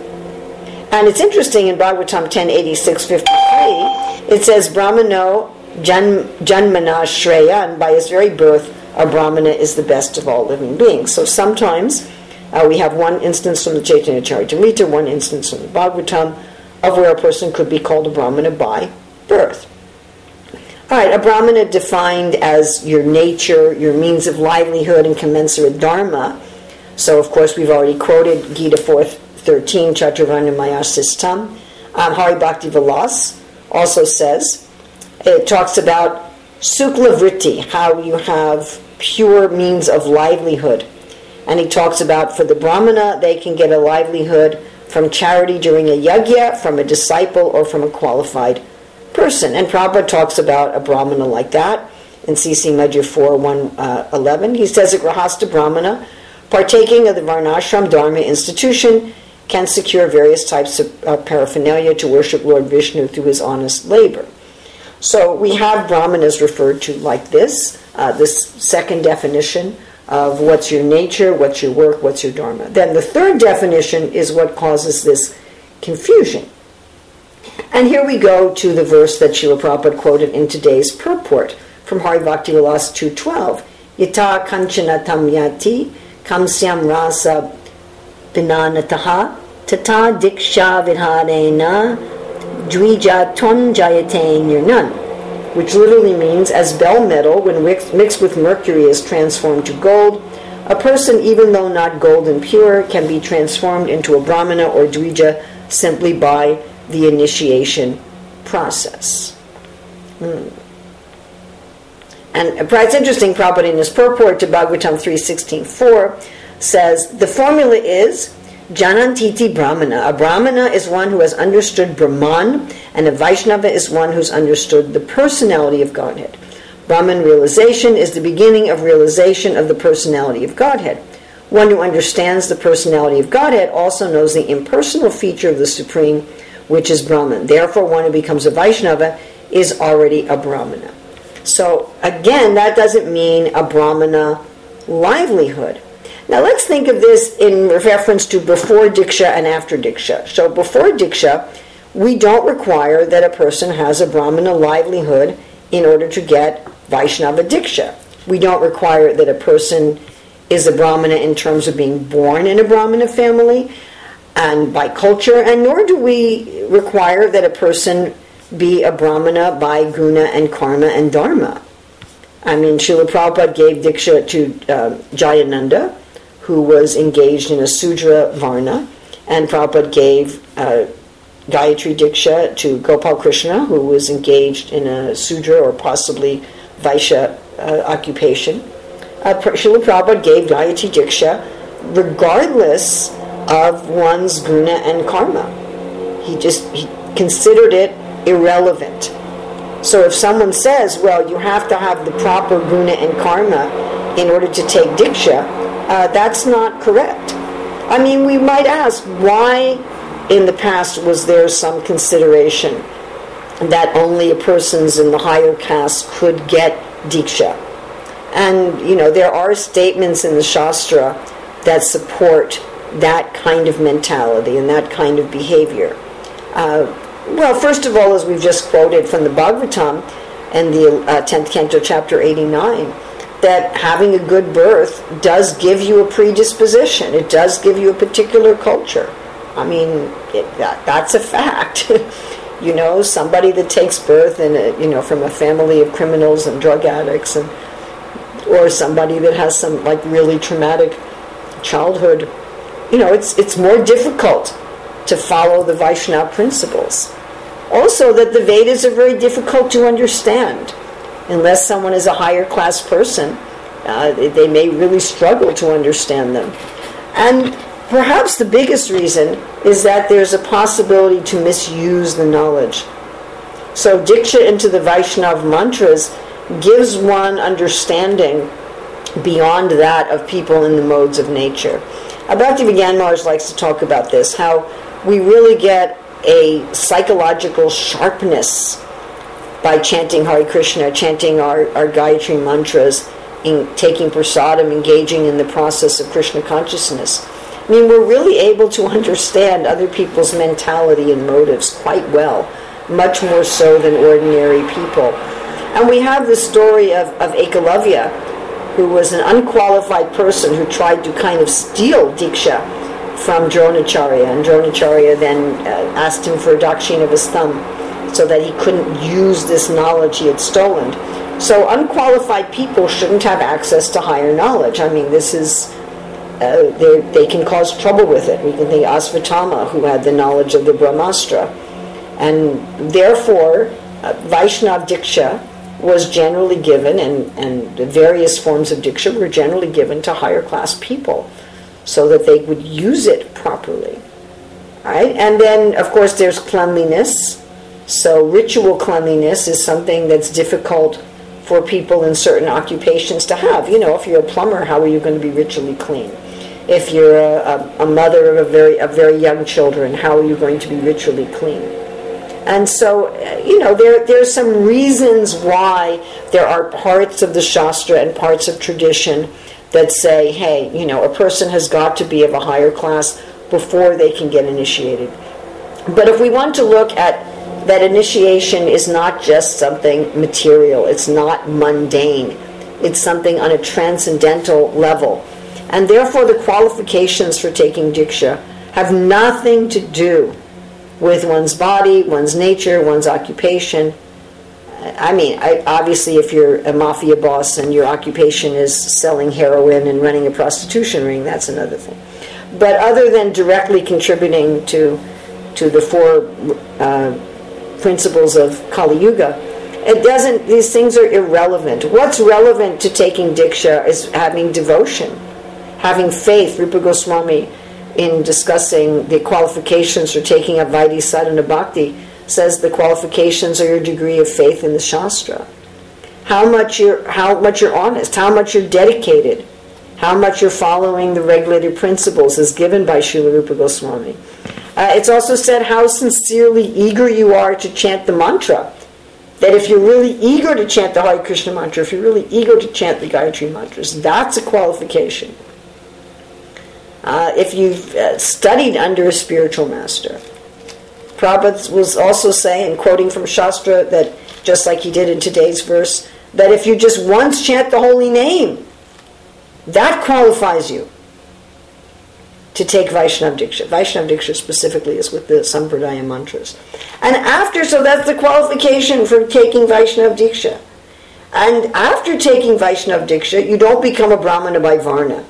And it's interesting in Bhagavatam 1086.53, it says Brahmano jan, Janmana by his very birth, a Brahmana is the best of all living beings. So sometimes uh, we have one instance from the Chaitanya Charitamrita, one instance from the Bhagavatam, of where a person could be called a Brahmana by birth. All right, a Brahmana defined as your nature, your means of livelihood, and commensurate dharma. So, of course, we've already quoted Gita 4th 13, Chaturvarna Maya Srishtam, um, Hari Bhakti Vilas, also says. It talks about sukla vritti, how you have pure means of livelihood. And he talks about for the brahmana, they can get a livelihood from charity during a yajna, from a disciple, or from a qualified person. And Prabhupada talks about a brahmana like that in CC Madhya 4 111. Uh, he says a Grahasta Brahmana, partaking of the Varnashram Dharma institution, can secure various types of uh, paraphernalia to worship Lord Vishnu through his honest labor. So we have Brahmanas referred to like this, uh, this second definition of what's your nature, what's your work, what's your dharma. Then the third definition is what causes this confusion. And here we go to the verse that Srila Prabhupada quoted in today's purport from Hari Bhakti Vilas 2.12. Yata kanchana tamyati kamsyam rasa binanataha tata diksha vidharena dvijaton jayate nirnan, which literally means as bell metal, when mixed with mercury, is transformed to gold. A person, even though not gold and pure, can be transformed into a brahmana or dvija simply by the initiation process. Hmm. And it's interesting, Prabhupada in his purport to Bhagavatam 3.16.4 says, the formula is Janantiti Brahmana. A Brahmana is one who has understood Brahman, and a Vaishnava is one who's understood the personality of Godhead. Brahman realization is the beginning of realization of the personality of Godhead. One who understands the personality of Godhead also knows the impersonal feature of the Supreme, which is Brahman. Therefore, one who becomes a Vaishnava is already a Brahmana. So, again, that doesn't mean a Brahmana livelihood. Now let's think of this in reference to before Diksha and after Diksha. So before Diksha, we don't require that a person has a Brahmana livelihood in order to get Vaishnava Diksha. We don't require that a person is a Brahmana in terms of being born in a Brahmana family and by culture, and nor do we require that a person be a Brahmana by guna and karma and dharma. I mean, Srila Prabhupada gave Diksha to uh, Jayananda, who was engaged in a Sudra Varna, and Prabhupada gave uh, Gayatri Diksha to Gopal Krishna, who was engaged in a Sudra or possibly Vaishya uh, occupation. Uh, Srila Prabhupada gave Gayatri Diksha regardless of one's guna and karma. He just he considered it irrelevant. So if someone says, well, you have to have the proper guna and karma in order to take diksha, uh, that's not correct. I mean, we might ask why in the past was there some consideration that only persons in the higher caste could get diksha. And, you know, there are statements in the Shastra that support that kind of mentality and that kind of behavior. Uh, well, first of all, as we've just quoted from the Bhagavatam and the uh, 10th canto, chapter 89, that having a good birth does give you a predisposition. It does give you a particular culture. I mean, it, that, that's a fact. you know, somebody that takes birth in a, you know from a family of criminals and drug addicts, and or somebody that has some like really traumatic childhood. You know, it's it's more difficult to follow the Vaishnava principles. Also, that the Vedas are very difficult to understand unless someone is a higher class person, uh, they may really struggle to understand them. And perhaps the biggest reason is that there's a possibility to misuse the knowledge. So, Diksha into the Vaishnav mantras gives one understanding beyond that of people in the modes of nature. Bhaktivedanta Maharaj likes to talk about this, how we really get a psychological sharpness by chanting Hare Krishna, chanting our, our Gayatri mantras, in taking prasadam, engaging in the process of Krishna consciousness. I mean, we're really able to understand other people's mentality and motives quite well, much more so than ordinary people. And we have the story of, of Ekalavya, who was an unqualified person who tried to kind of steal Diksha from Dronacharya, and Dronacharya then uh, asked him for a dakshina of his thumb so that he couldn't use this knowledge he had stolen. So unqualified people shouldn't have access to higher knowledge. I mean, this is uh, they can cause trouble with it. We can think Asvatthama, who had the knowledge of the Brahmastra, And therefore, uh, Vaishnav Diksha was generally given, and, and the various forms of Diksha were generally given to higher class people so that they would use it properly. Right? And then, of course, there's cleanliness. So, ritual cleanliness is something that's difficult for people in certain occupations to have. You know, if you're a plumber, how are you going to be ritually clean? If you're a, a, a mother of a very, of very young children, how are you going to be ritually clean? And so, you know, there there's some reasons why there are parts of the Shastra and parts of tradition that say, hey, you know, a person has got to be of a higher class before they can get initiated. But if we want to look at that initiation is not just something material, it's not mundane, it's something on a transcendental level. And therefore, the qualifications for taking Diksha have nothing to do with one's body, one's nature, one's occupation. I mean, I, obviously, if you're a mafia boss and your occupation is selling heroin and running a prostitution ring, that's another thing. But other than directly contributing to to the four uh, principles of Kali Yuga, it doesn't. These things are irrelevant. What's relevant to taking diksha is having devotion, having faith. Rupa Goswami in discussing the qualifications for taking up Vaidhi Sadhana Bhakti, says the qualifications are your degree of faith in the Shastra. How much you're, how much you're honest, how much you're dedicated, how much you're following the regulated principles as given by Srila Rupa Goswami. Uh, it's also said how sincerely eager you are to chant the mantra. That if you're really eager to chant the Hare Krishna mantra, if you're really eager to chant the Gayatri mantras, that's a qualification. Uh, if you've uh, studied under a spiritual master. Prabhupada was also saying, quoting from Shastra, that just like he did in today's verse, that if you just once chant the holy name, that qualifies you to take Vaishnav Diksha. Vaishnav Diksha specifically is with the Sampradaya mantras. And after, so that's the qualification for taking Vaishnav Diksha. And after taking Vaishnav Diksha, you don't become a Brahmana by Varna.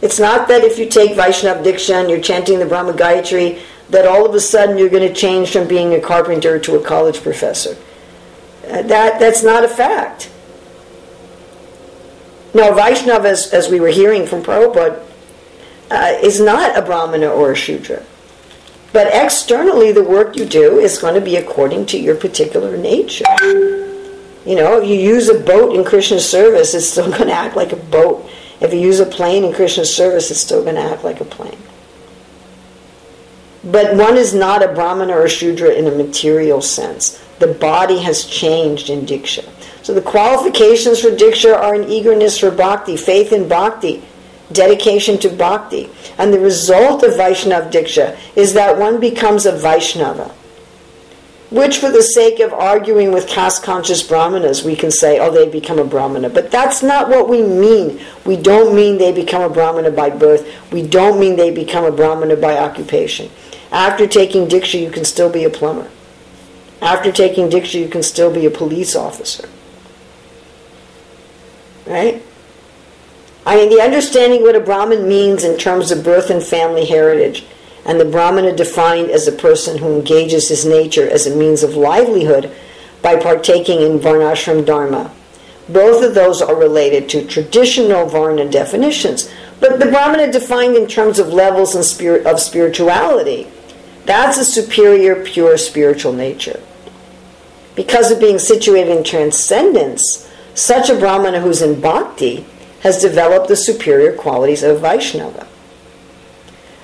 It's not that if you take Vaishnav Diksha and you're chanting the Brahma Gayatri, that all of a sudden you're going to change from being a carpenter to a college professor. Uh, that, that's not a fact. Now, Vaishnav, as, as we were hearing from Prabhupada, uh, is not a Brahmana or a Shudra. But externally, the work you do is going to be according to your particular nature. You know, if you use a boat in Krishna's service, it's still going to act like a boat. If you use a plane in Krishna's service, it's still going to act like a plane. But one is not a Brahmana or a Shudra in a material sense. The body has changed in Diksha. So the qualifications for Diksha are an eagerness for bhakti, faith in bhakti, dedication to bhakti. And the result of Vaishnav Diksha is that one becomes a Vaishnava which for the sake of arguing with caste conscious brahmanas we can say oh they become a brahmana. But that's not what we mean. We don't mean they become a brahmana by birth. We don't mean they become a brahmana by occupation. After taking diksha you can still be a plumber. After taking diksha you can still be a police officer. Right i mean the understanding what a brahmin means in terms of birth and family heritage and the Brahmana defined as a person who engages his nature as a means of livelihood by partaking in Varnashram Dharma. Both of those are related to traditional Varna definitions, but the Brahmana defined in terms of levels and spirit of spirituality, that's a superior, pure spiritual nature. Because of being situated in transcendence, such a Brahmana who's in bhakti has developed the superior qualities of Vaishnava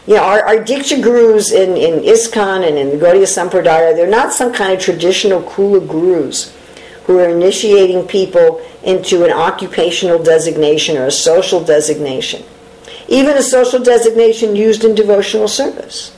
you know, our, our Diksha gurus in, in ISKCON and in Gaudiya Sampradaya, they're not some kind of traditional Kula gurus who are initiating people into an occupational designation or a social designation. Even a social designation used in devotional service.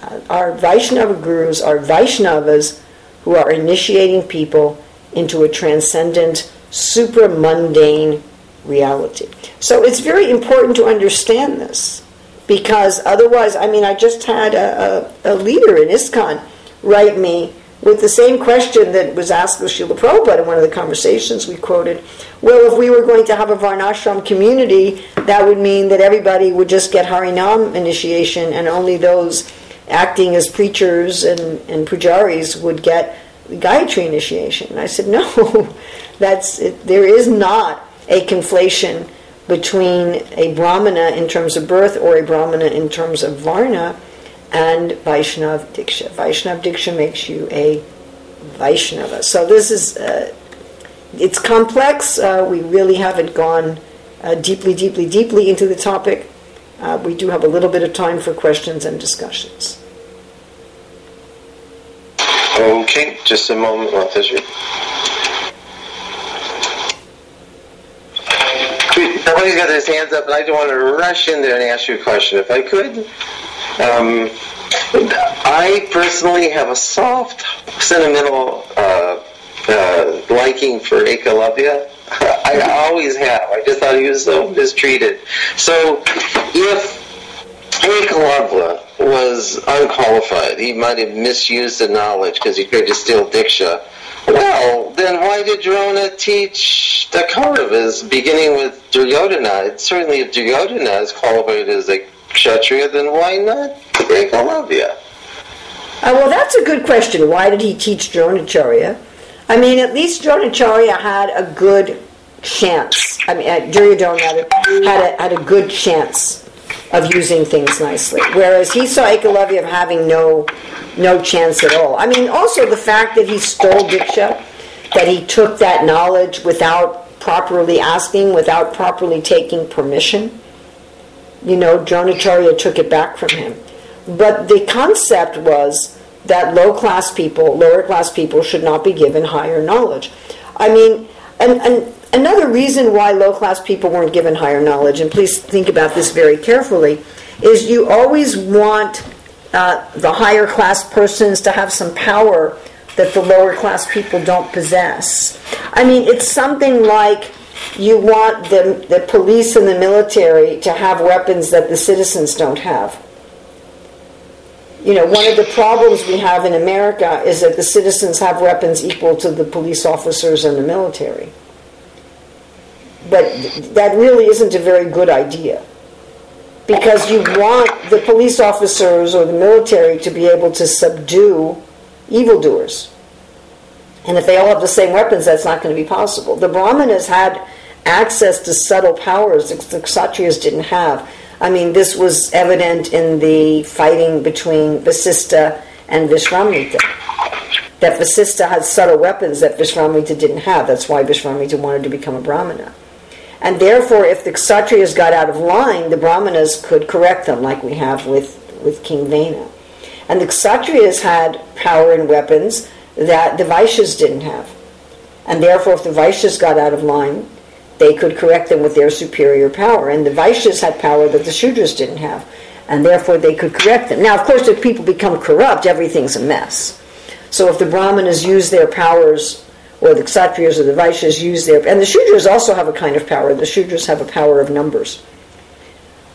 Uh, our Vaishnava gurus are Vaishnavas who are initiating people into a transcendent, supra mundane reality. So it's very important to understand this because otherwise, I mean, I just had a, a, a leader in ISKCON write me with the same question that was asked of Srila Prabhupada in one of the conversations we quoted. Well, if we were going to have a Varnashram community, that would mean that everybody would just get Harinam initiation and only those acting as preachers and, and pujaris would get Gayatri initiation. And I said, no, that's it, there is not a conflation between a brahmana in terms of birth or a brahmana in terms of varna and Vaishnav Diksha. Vaishnav Diksha makes you a Vaishnava. So this is, uh, it's complex. Uh, we really haven't gone uh, deeply, deeply, deeply into the topic. Uh, we do have a little bit of time for questions and discussions. Okay, just a moment, Mataji. Nobody's got his hands up, and I don't want to rush in there and ask you a question. If I could, um, I personally have a soft, sentimental uh, uh, liking for Ekalavya. I always have. I just thought he was so mistreated. So, if Ekalavya was unqualified, he might have misused the knowledge because he tried to steal Diksha. Well, then why did Drona teach the Kauravas, beginning with Duryodhana? Certainly, if Duryodhana is qualified as a Kshatriya, then why not Ekalavya? Uh, well, that's a good question. Why did he teach Dronacharya? I mean, at least Dronacharya had a good chance. I mean, uh, Duryodhana had a, had a, had a good chance of using things nicely, whereas he saw Ekalavya of having no no chance at all. I mean, also the fact that he stole Diksha, that he took that knowledge without properly asking, without properly taking permission. You know, Dronacharya took it back from him. But the concept was that low class people, lower class people, should not be given higher knowledge. I mean, and, and another reason why low class people weren't given higher knowledge, and please think about this very carefully, is you always want uh, the higher class persons to have some power that the lower class people don't possess. I mean, it's something like you want the, the police and the military to have weapons that the citizens don't have. You know, one of the problems we have in America is that the citizens have weapons equal to the police officers and the military. But that really isn't a very good idea. Because you want the police officers or the military to be able to subdue evildoers. And if they all have the same weapons, that's not going to be possible. The Brahmanas had access to subtle powers that the Kshatriyas didn't have. I mean, this was evident in the fighting between Vasista and Vishwamitra. That Vasista had subtle weapons that Vishwamitra didn't have. That's why Vishwamitra wanted to become a Brahmana. And therefore, if the Kshatriyas got out of line, the Brahmanas could correct them, like we have with, with King Vena. And the Kshatriyas had power and weapons that the Vaishyas didn't have. And therefore, if the Vaishyas got out of line, they could correct them with their superior power. And the Vaishyas had power that the Shudras didn't have. And therefore, they could correct them. Now, of course, if people become corrupt, everything's a mess. So if the Brahmanas use their powers or the Kshatriyas or the Vaishyas use their, and the Shudras also have a kind of power. The Shudras have a power of numbers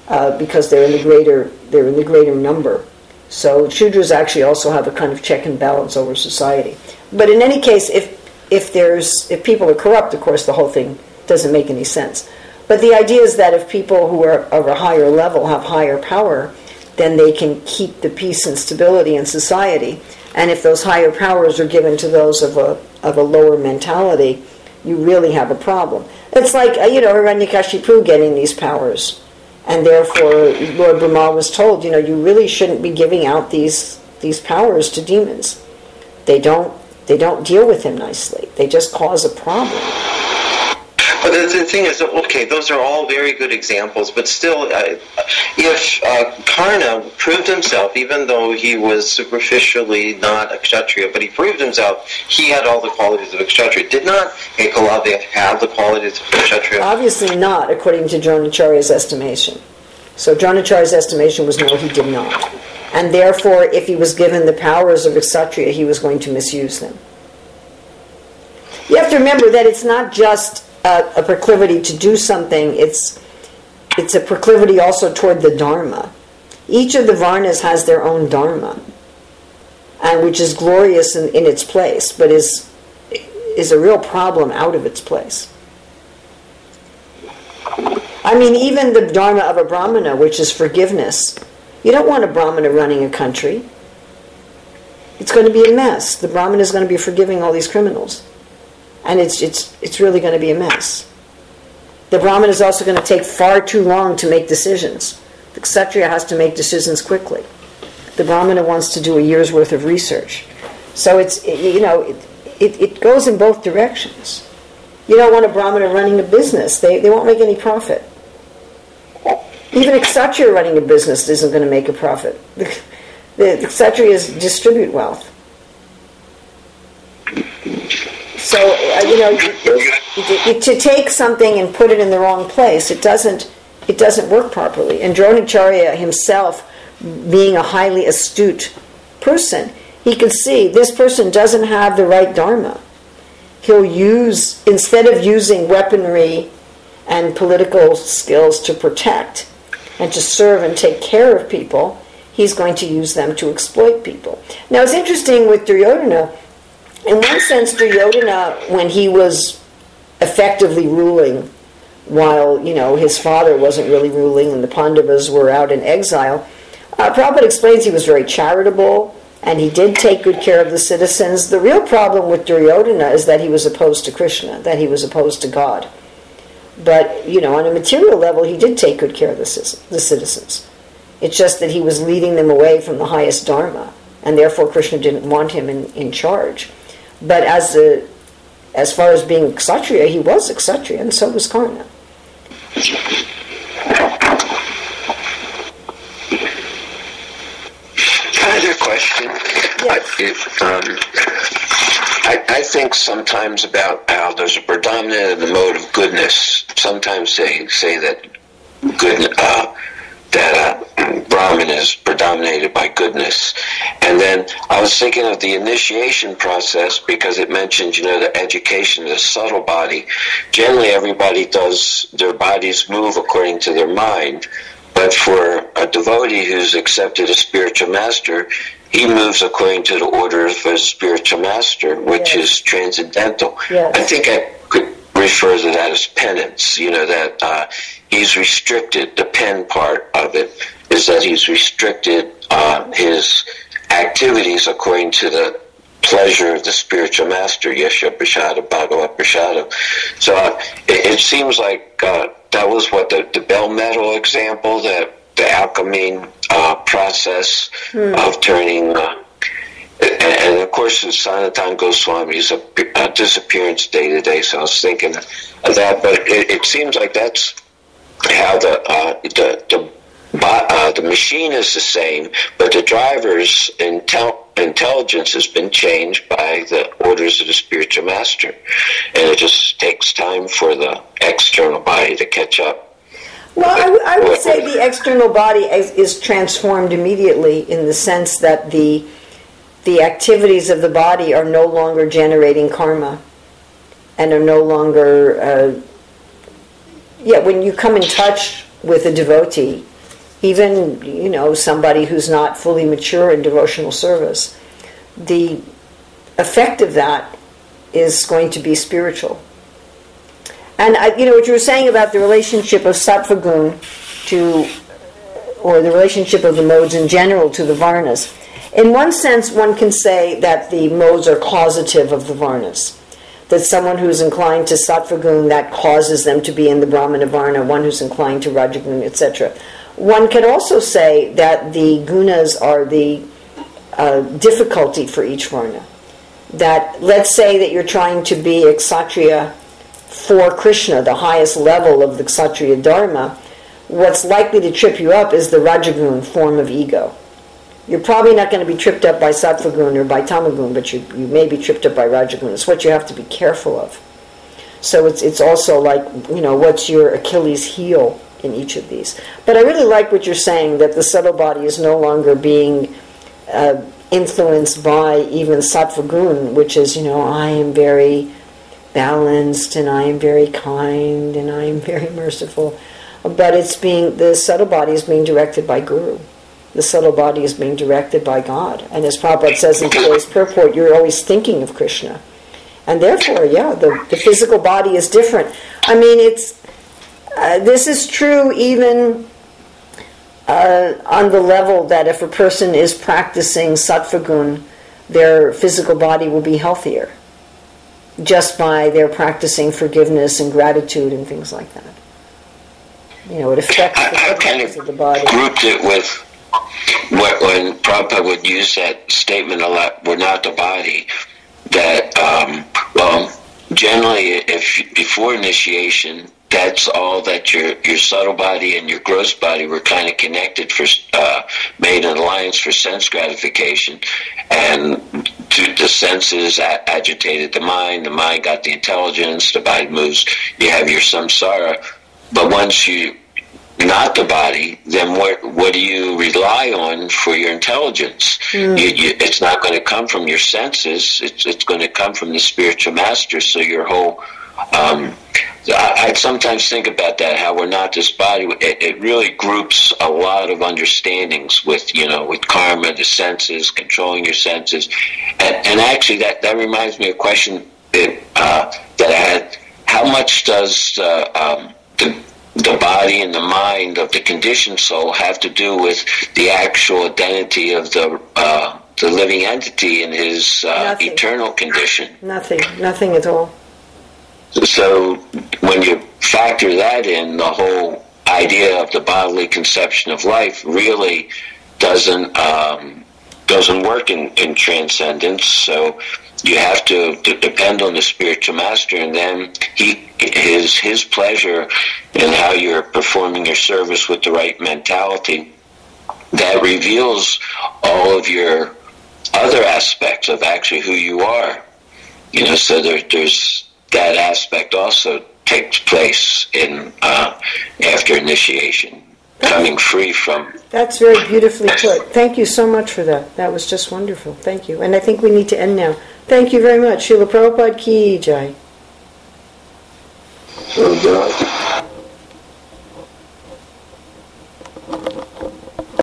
uh, because they're in the greater they're in the greater number. So Shudras actually also have a kind of check and balance over society. But in any case, if if there's if people are corrupt, of course, the whole thing doesn't make any sense. But the idea is that if people who are of a higher level have higher power, then they can keep the peace and stability in society. And if those higher powers are given to those of a of a lower mentality, you really have a problem. It's like, uh, you know, Hiranyakashipu getting these powers. And therefore, Lord Brahma was told, you know, you really shouldn't be giving out these, these powers to demons. They don't, they don't deal with him nicely. They just cause a problem. But the, thing is, okay, those are all very good examples, but still, uh, if uh, Karna proved himself, even though he was superficially not a kshatriya, but he proved himself, he had all the qualities of a kshatriya. Did not Ekalavya have the qualities of a kshatriya? Obviously not, according to Dronacharya's estimation. So Dronacharya's estimation was no, he did not. And therefore, if he was given the powers of a kshatriya, he was going to misuse them. You have to remember that it's not just a, a proclivity to do something, it's, it's a proclivity also toward the Dharma. Each of the Varnas has their own Dharma, and which is glorious in, in its place, but is, is a real problem out of its place. I mean, even the Dharma of a Brahmana, which is forgiveness, You don't want a Brahmana running a country. It's going to be a mess. The brahmana is going to be forgiving all these criminals. And it's, it's, it's really going to be a mess. The Brahmin is also going to take far too long to make decisions. The Kshatriya has to make decisions quickly. The Brahmana wants to do a year's worth of research. So it's, you know, it, it, it goes in both directions. You don't want a Brahmana running a business, they, they won't make any profit. Even a Kshatriya running a business isn't going to make a profit. The, the, the Kshatriyas distribute wealth. So, uh, you know, to take something and put it in the wrong place, it doesn't, it doesn't work properly. And Dronacharya himself, being a highly astute person, he could see this person doesn't have the right dharma. He'll use, instead of using weaponry and political skills to protect and to serve and take care of people, he's going to use them to exploit people. Now it's interesting with Duryodhana, in one sense, Duryodhana, when he was effectively ruling, while you know his father wasn't really ruling and the Pandavas were out in exile, uh, Prabhupada explains he was very charitable and he did take good care of the citizens. The real problem with Duryodhana is that he was opposed to Krishna, that he was opposed to God. But, you know, on a material level, he did take good care of the, the citizens. It's just that he was leading them away from the highest dharma, and therefore Krishna didn't want him in, in charge. But as a, as far as being kshatriya, he was a kshatriya, and so was Karna. Another question. Yes. I, if, um, I, I think sometimes about how there's a predominant of the mode of goodness. Sometimes they say that good uh, that uh, Brahman is predominated by goodness. And then I was thinking of the initiation process because it mentioned, you know, the education, the subtle body. Generally, everybody does their bodies move according to their mind. But for a devotee who's accepted a spiritual master, he moves according to the order of a spiritual master, which Yes. is transcendental. Yes. I think I could refer to that as penance. You know that uh, he's restricted. The pen part of it is that he's restricted uh, his activities according to the pleasure of the spiritual master, Yesha Prashada, Bhagavad Prashada. So uh, it, it seems like uh, that was what the, the bell metal example, that the alchemy uh, process of turning. And, and of course, it's Sanatan Goswami's uh, disappearance day to day. So I was thinking of that, but it, it seems like that's how the uh, the the, uh, the machine is the same, but the driver's intel- intelligence has been changed by the orders of the spiritual master, and it just takes time for the external body to catch up. Well, I, w- I would say the external body is, is transformed immediately in the sense that the the activities of the body are no longer generating karma and are no longer uh, yeah when you come in touch with a devotee even you know somebody who's not fully mature in devotional service the effect of that is going to be spiritual and I, you know what you were saying about the relationship of sattvagun to, or the relationship of the modes in general to the varnas. In one sense, one can say that the modes are causative of the varnas. That someone who's inclined to sattva that causes them to be in the brahmana varna, one who's inclined to rajagun, etc. One can also say that the gunas are the uh, difficulty for each varna. That let's say that you're trying to be a kshatriya for Krishna, the highest level of the Kshatriya Dharma, what's likely to trip you up is the Rajagun form of ego. You're probably not going to be tripped up by Sattvagun or by Tamagun, but you, you may be tripped up by Rajagun. It's what you have to be careful of. So it's, it's also like, you know, what's your Achilles heel in each of these. But I really like what you're saying, that the subtle body is no longer being uh, influenced by even Sattvagun, which is, you know, I am very balanced and I am very kind and I am very merciful. But it's being, the subtle body is being directed by Guru. The subtle body is being directed by God. And as Prabhupada says in today's purport, you're always thinking of Krishna. And therefore, yeah, the, the physical body is different. I mean, it's, uh, this is true even uh, on the level that if a person is practicing sattvagun, their physical body will be healthier just by their practicing forgiveness and gratitude and things like that. You know, it affects the I, I kind of, of the body. grouped it with when Prabhupada would use that statement a lot, we're not the body, that, um, well, generally, if before initiation, that's all that your your subtle body and your gross body were kind of connected for uh, made an alliance for sense gratification, and to the senses agitated the mind. The mind got the intelligence. The body moves. You have your samsara, but once you not the body, then what what do you rely on for your intelligence? Mm. You, you, it's not going to come from your senses. It's it's going to come from the spiritual master. So your whole um, I, I sometimes think about that. How we're not this body. It, it really groups a lot of understandings with you know with karma, the senses, controlling your senses, and, and actually that that reminds me of a question that, uh, that I had. How much does uh, um, the the body and the mind of the conditioned soul have to do with the actual identity of the uh, the living entity in his uh, eternal condition. Nothing, nothing at all. So when you factor that in, the whole idea of the bodily conception of life really doesn't um, doesn't work in, in transcendence. So you have to, to, depend on the spiritual master, and then he his his pleasure in how you're performing your service with the right mentality that reveals all of your other aspects of actually who you are. You know, so there, there's that aspect also takes place in uh, after initiation, coming free from. That's very beautifully put. Thank you so much for that. That was just wonderful. Thank you. And I think we need to end now. Thank you very much. Srila Prabhupada Ki Jai. Oh, God.